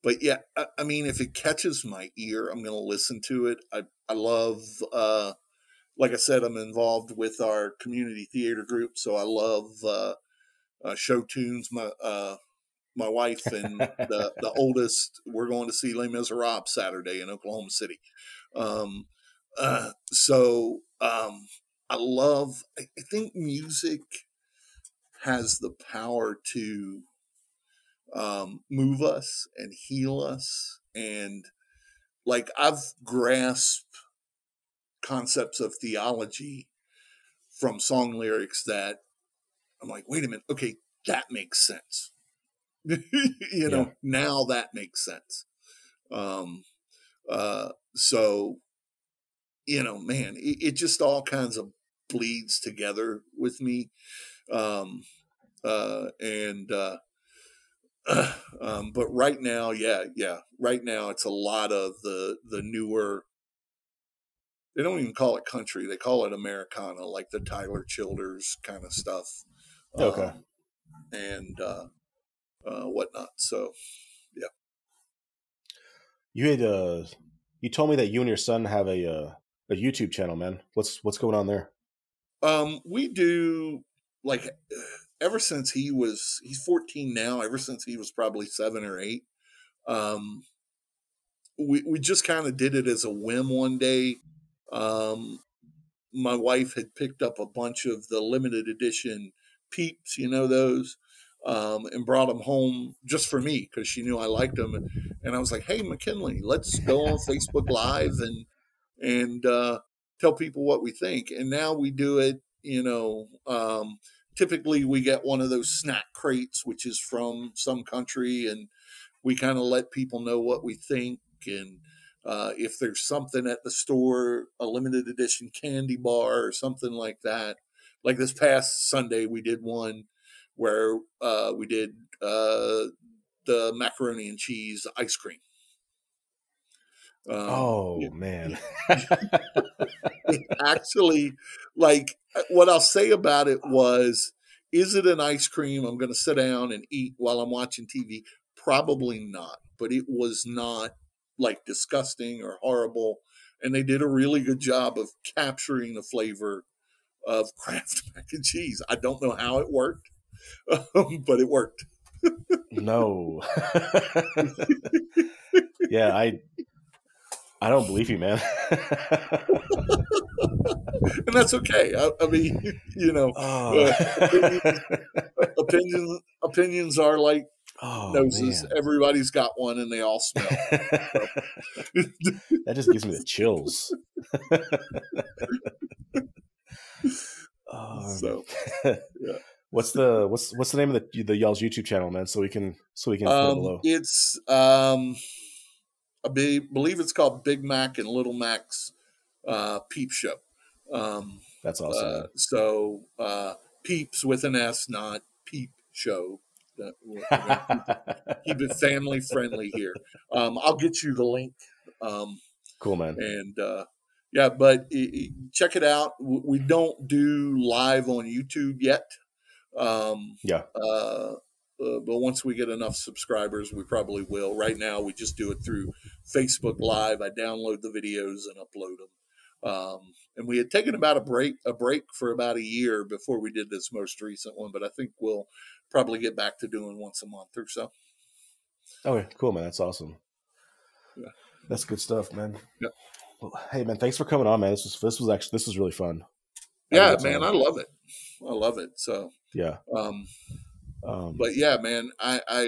Speaker 2: but yeah, I, I, mean, if it catches my ear, I'm going to listen to it. I, I love, uh, like I said, I'm involved with our community theater group, so I love uh, uh, show tunes. My uh, my wife and the the oldest, we're going to see Les Miserables Saturday in Oklahoma City. Um, uh, so um, I love. I, I think music has the power to um, move us and heal us. And like I've grasped concepts of theology from song lyrics that I'm like, wait a minute, okay, that makes sense. you know, yeah. now that makes sense. Um, uh, so, you know, man, it, it, just all kinds of bleeds together with me. Um, uh, and, uh, um, but right now, yeah, yeah, right now it's a lot of the, the newer, they don't even call it country. They call it Americana, like the Tyler Childers kind of stuff.
Speaker 1: Okay. Um,
Speaker 2: and, uh, uh, whatnot. So, yeah.
Speaker 1: You had, uh, you told me that you and your son have a, uh, a YouTube channel, man. What's, what's going on there?
Speaker 2: Um, we do like ever since he was he's 14 now ever since he was probably seven or eight um we we just kind of did it as a whim one day um my wife had picked up a bunch of the limited edition peeps you know those um, and brought them home just for me because she knew I liked them. And, and, I was like, "Hey, McKinley, let's go on Facebook Live and and uh, tell people what we think." And now we do it, you know, um, typically we get one of those snack crates, which is from some country, and we kind of let people know what we think and uh, if there's something at the store, a limited edition candy bar or something like that. Like this past Sunday, we did one where uh, we did uh, the macaroni and cheese ice cream.
Speaker 1: Um, oh man!
Speaker 2: actually, like what I'll say about it was, is it an ice cream I'm going to sit down and eat while I'm watching TV? Probably not, but it was not like disgusting or horrible. And they did a really good job of capturing the flavor of Kraft mac and cheese. I don't know how it worked, um, but it worked.
Speaker 1: no. yeah, I I don't believe you, man.
Speaker 2: and that's okay. I, I mean, you know, oh. uh, opinions opinions are like oh, noses. Man. Everybody's got one, and they all smell.
Speaker 1: that just gives me the chills. um, so, yeah. What's the what's what's the name of the the y'all's YouTube channel, man? So we can so we can
Speaker 2: um, below. It's um, I be, believe it's called Big Mac and Little Mac's uh, Peep Show. Um,
Speaker 1: That's awesome.
Speaker 2: Uh, so uh, Peeps with an S, not Peep Show that keep, it family friendly here. Um, I'll get you the link. Um,
Speaker 1: cool, man.
Speaker 2: And uh, yeah, but it, it, check it out. We don't do live on YouTube yet. Um,
Speaker 1: yeah.
Speaker 2: Uh, but once we get enough subscribers, we probably will. Right now, we just do it through Facebook Live. I download the videos and upload them. Um, and we had taken about a break a break for about a year before we did this most recent one, but I think we'll probably get back to doing once a month or so.
Speaker 1: Okay, cool, man. That's awesome.
Speaker 2: Yeah,
Speaker 1: that's good stuff, man.
Speaker 2: Yeah.
Speaker 1: Well, hey, man, thanks for coming on, man. This was this was actually this was really fun.
Speaker 2: Yeah, man, I love it. I love it. So
Speaker 1: yeah.
Speaker 2: Um, um, but yeah, man, I, I,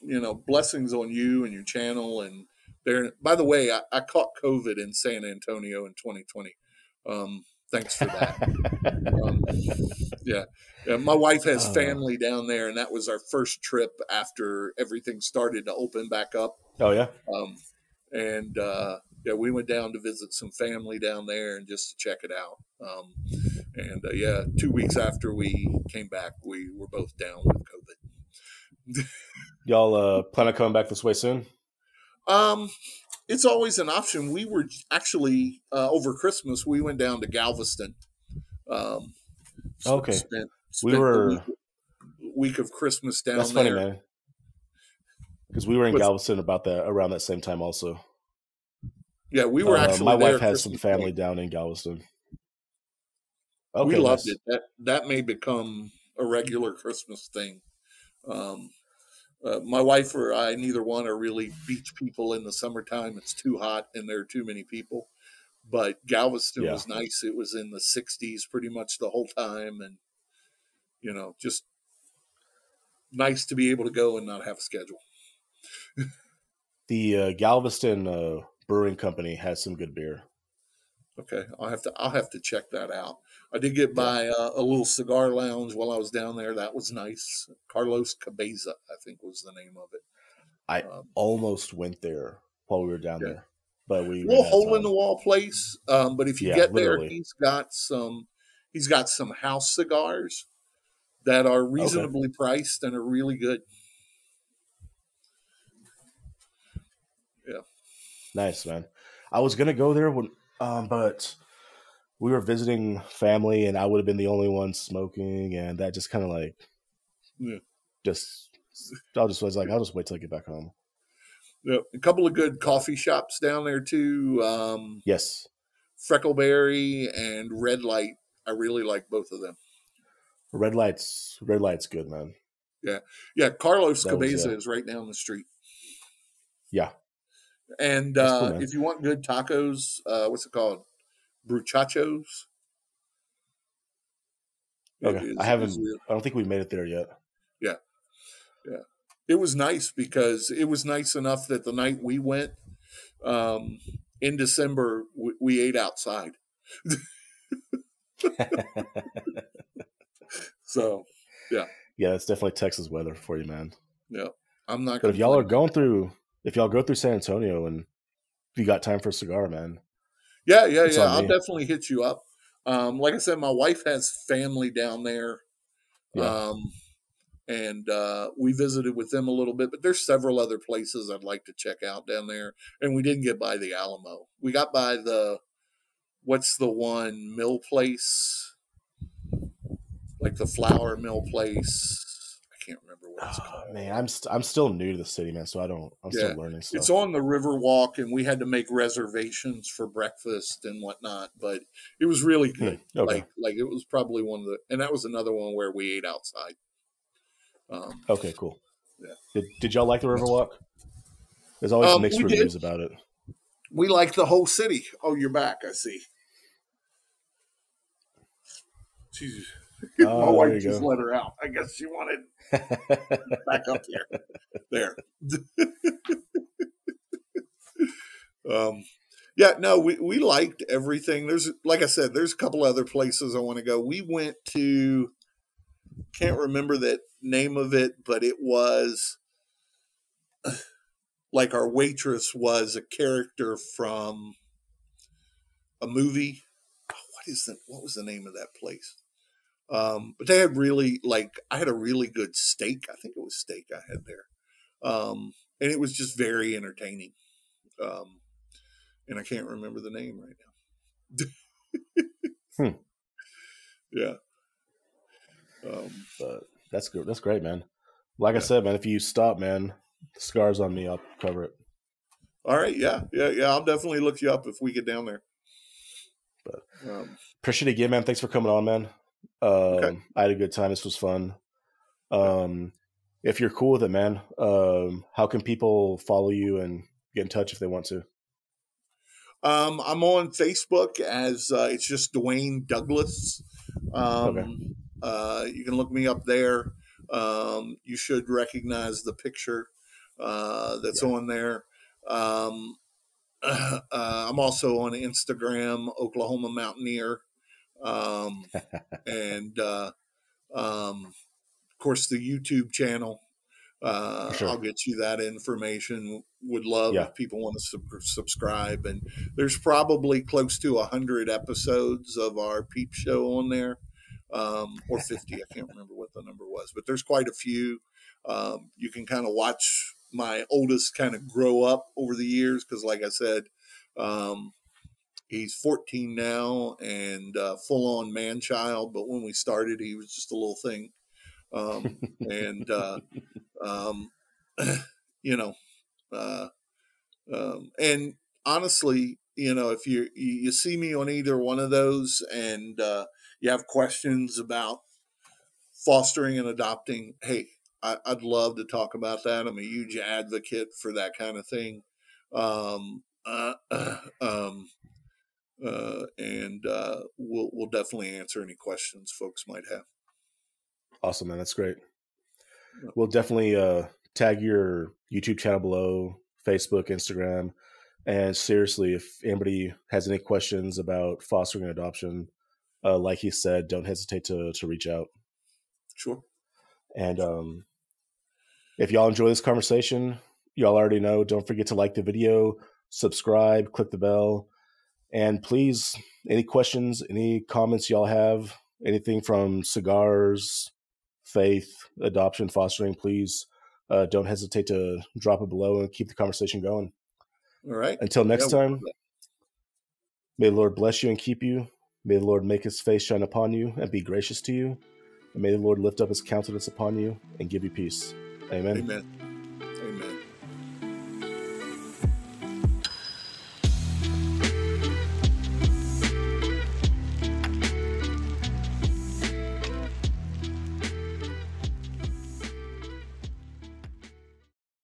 Speaker 2: you know, blessings on you and your channel. And there, by the way, I, I caught COVID in San Antonio in 2020. Um, thanks for that. um, yeah. yeah. My wife has uh. family down there, and that was our first trip after everything started to open back up.
Speaker 1: Oh, yeah.
Speaker 2: Um, and uh, yeah, we went down to visit some family down there and just to check it out. Um, and uh, yeah, two weeks after we came back, we were both down with COVID.
Speaker 1: Y'all uh, plan on coming back this way soon?
Speaker 2: Um, it's always an option. We were actually uh, over Christmas. We went down to Galveston. Um,
Speaker 1: okay, spent, spent we were
Speaker 2: week, week, of Christmas down that's there. Funny, man.
Speaker 1: Because we were in Galveston about that around that same time, also.
Speaker 2: Yeah, we were uh, actually.
Speaker 1: my wife has some family down in Galveston.
Speaker 2: Okay, we loved nice. it. That that may become a regular Christmas thing. Um, uh, my wife or I, neither one are really beach people in the summertime. It's too hot and there are too many people. But Galveston yeah. was nice. It was in the 60s pretty much the whole time, and you know, just nice to be able to go and not have a schedule.
Speaker 1: the uh, Galveston uh, Brewing Company has some good beer.
Speaker 2: Okay, I'll have to I'll have to check that out. I did get by uh, a little cigar lounge while I was down there. That was nice. Carlos Cabeza, I think, was the name of it.
Speaker 1: I um, almost went there while we were down yeah. there, but we
Speaker 2: little hole in the wall place. Um, but if you yeah, get literally. there, he's got some he's got some house cigars that are reasonably okay. priced and are really good.
Speaker 1: Nice man. I was gonna go there when, um, but we were visiting family and I would have been the only one smoking and that just kind of like
Speaker 2: yeah.
Speaker 1: just I just was like I'll just wait till I get back home.
Speaker 2: Yeah, a couple of good coffee shops down there too. Um,
Speaker 1: yes,
Speaker 2: Freckleberry and Red Light. I really like both of them.
Speaker 1: Red Light's Red Light's good, man.
Speaker 2: Yeah, yeah. Carlos that Cabeza was, yeah. is right down the street.
Speaker 1: Yeah,
Speaker 2: and uh, cool, if you want good tacos, uh, what's it called? bruchachos.
Speaker 1: Okay, is, I haven't. I don't think we made it there yet.
Speaker 2: Yeah, yeah. It was nice because it was nice enough that the night we went um, in December, we, we ate outside. so, yeah,
Speaker 1: yeah, it's definitely Texas weather for you, man.
Speaker 2: Yeah. I'm not.
Speaker 1: But if y'all are going through, if y'all go through San Antonio and you got time for a cigar, man.
Speaker 2: Yeah, yeah, yeah. I'll definitely hit you up. Um, like I said, my wife has family down there. Yeah. Um, and uh, we visited with them a little bit, but there's several other places I'd like to check out down there. And we didn't get by the Alamo. We got by the what's the one mill place, like the flour mill place can't remember what it's oh.
Speaker 1: Man, I'm i st- I'm still new to the city, man. So I don't. I'm yeah. still learning. Stuff.
Speaker 2: It's on the Riverwalk, and we had to make reservations for breakfast and whatnot. But it was really hmm, good. Okay. Like like it was probably one of the, and that was another one where we ate outside.
Speaker 1: Um, okay, cool. Yeah. Did, did y'all like the Riverwalk? There's always um, mixed reviews did. about it.
Speaker 2: We like the whole city. Oh, you're back. I see. Jesus. Oh, My wife just go. let her out. I guess she wanted back up here. There. um, yeah, no, we, we liked everything. There's, like I said, there's a couple other places I want to go. We went to, can't remember that name of it, but it was like our waitress was a character from a movie. Oh, what is the, what was the name of that place? Um, but they had really like I had a really good steak. I think it was steak I had there, um, and it was just very entertaining. Um, and I can't remember the name right now. hmm. Yeah.
Speaker 1: Um, but that's good. That's great, man. Like yeah. I said, man, if you stop, man, the scars on me, I'll cover it.
Speaker 2: All right. Yeah. Yeah. Yeah. I'll definitely look you up if we get down there.
Speaker 1: But um, appreciate it again, man. Thanks for coming on, man. Um, okay. I had a good time. This was fun. Um, if you're cool with it, man, um, how can people follow you and get in touch if they want to?
Speaker 2: Um, I'm on Facebook as uh, it's just Dwayne Douglas. Um, okay. uh, you can look me up there. Um, you should recognize the picture uh, that's yeah. on there. Um, uh, I'm also on Instagram, Oklahoma Mountaineer um, and uh, um, of course the YouTube channel. Uh, sure. I'll get you that information. Would love yeah. if people want to sub- subscribe. And there's probably close to a hundred episodes of our Peep Show on there, um, or 50. I can't remember what the number was, but there's quite a few. Um, you can kind of watch my oldest kind of grow up over the years because, like I said, um, He's 14 now and uh, full on man child. But when we started, he was just a little thing. Um, and, uh, um, you know, uh, um, and honestly, you know, if you you see me on either one of those and uh, you have questions about fostering and adopting, hey, I, would love to talk about that. I'm a huge advocate for that kind of thing. Um, uh, um, uh, and uh, we'll we'll definitely answer any questions folks might have.
Speaker 1: Awesome, man. That's great. We'll definitely uh, tag your YouTube channel below, Facebook, Instagram, and seriously, if anybody has any questions about fostering and adoption, uh, like he said, don't hesitate to to reach out.
Speaker 2: Sure.
Speaker 1: And um, if y'all enjoy this conversation, y'all already know. Don't forget to like the video, subscribe, click the bell and please, any questions, any comments y'all have, anything from cigars, faith, adoption, fostering, please uh, don't hesitate to drop it below and keep the conversation going.
Speaker 2: All right.
Speaker 1: Until next yeah, time, may the Lord bless you and keep you. May the Lord make his face shine upon you and be gracious to you. And may the Lord lift up his countenance upon you and give you peace. Amen.
Speaker 2: Amen.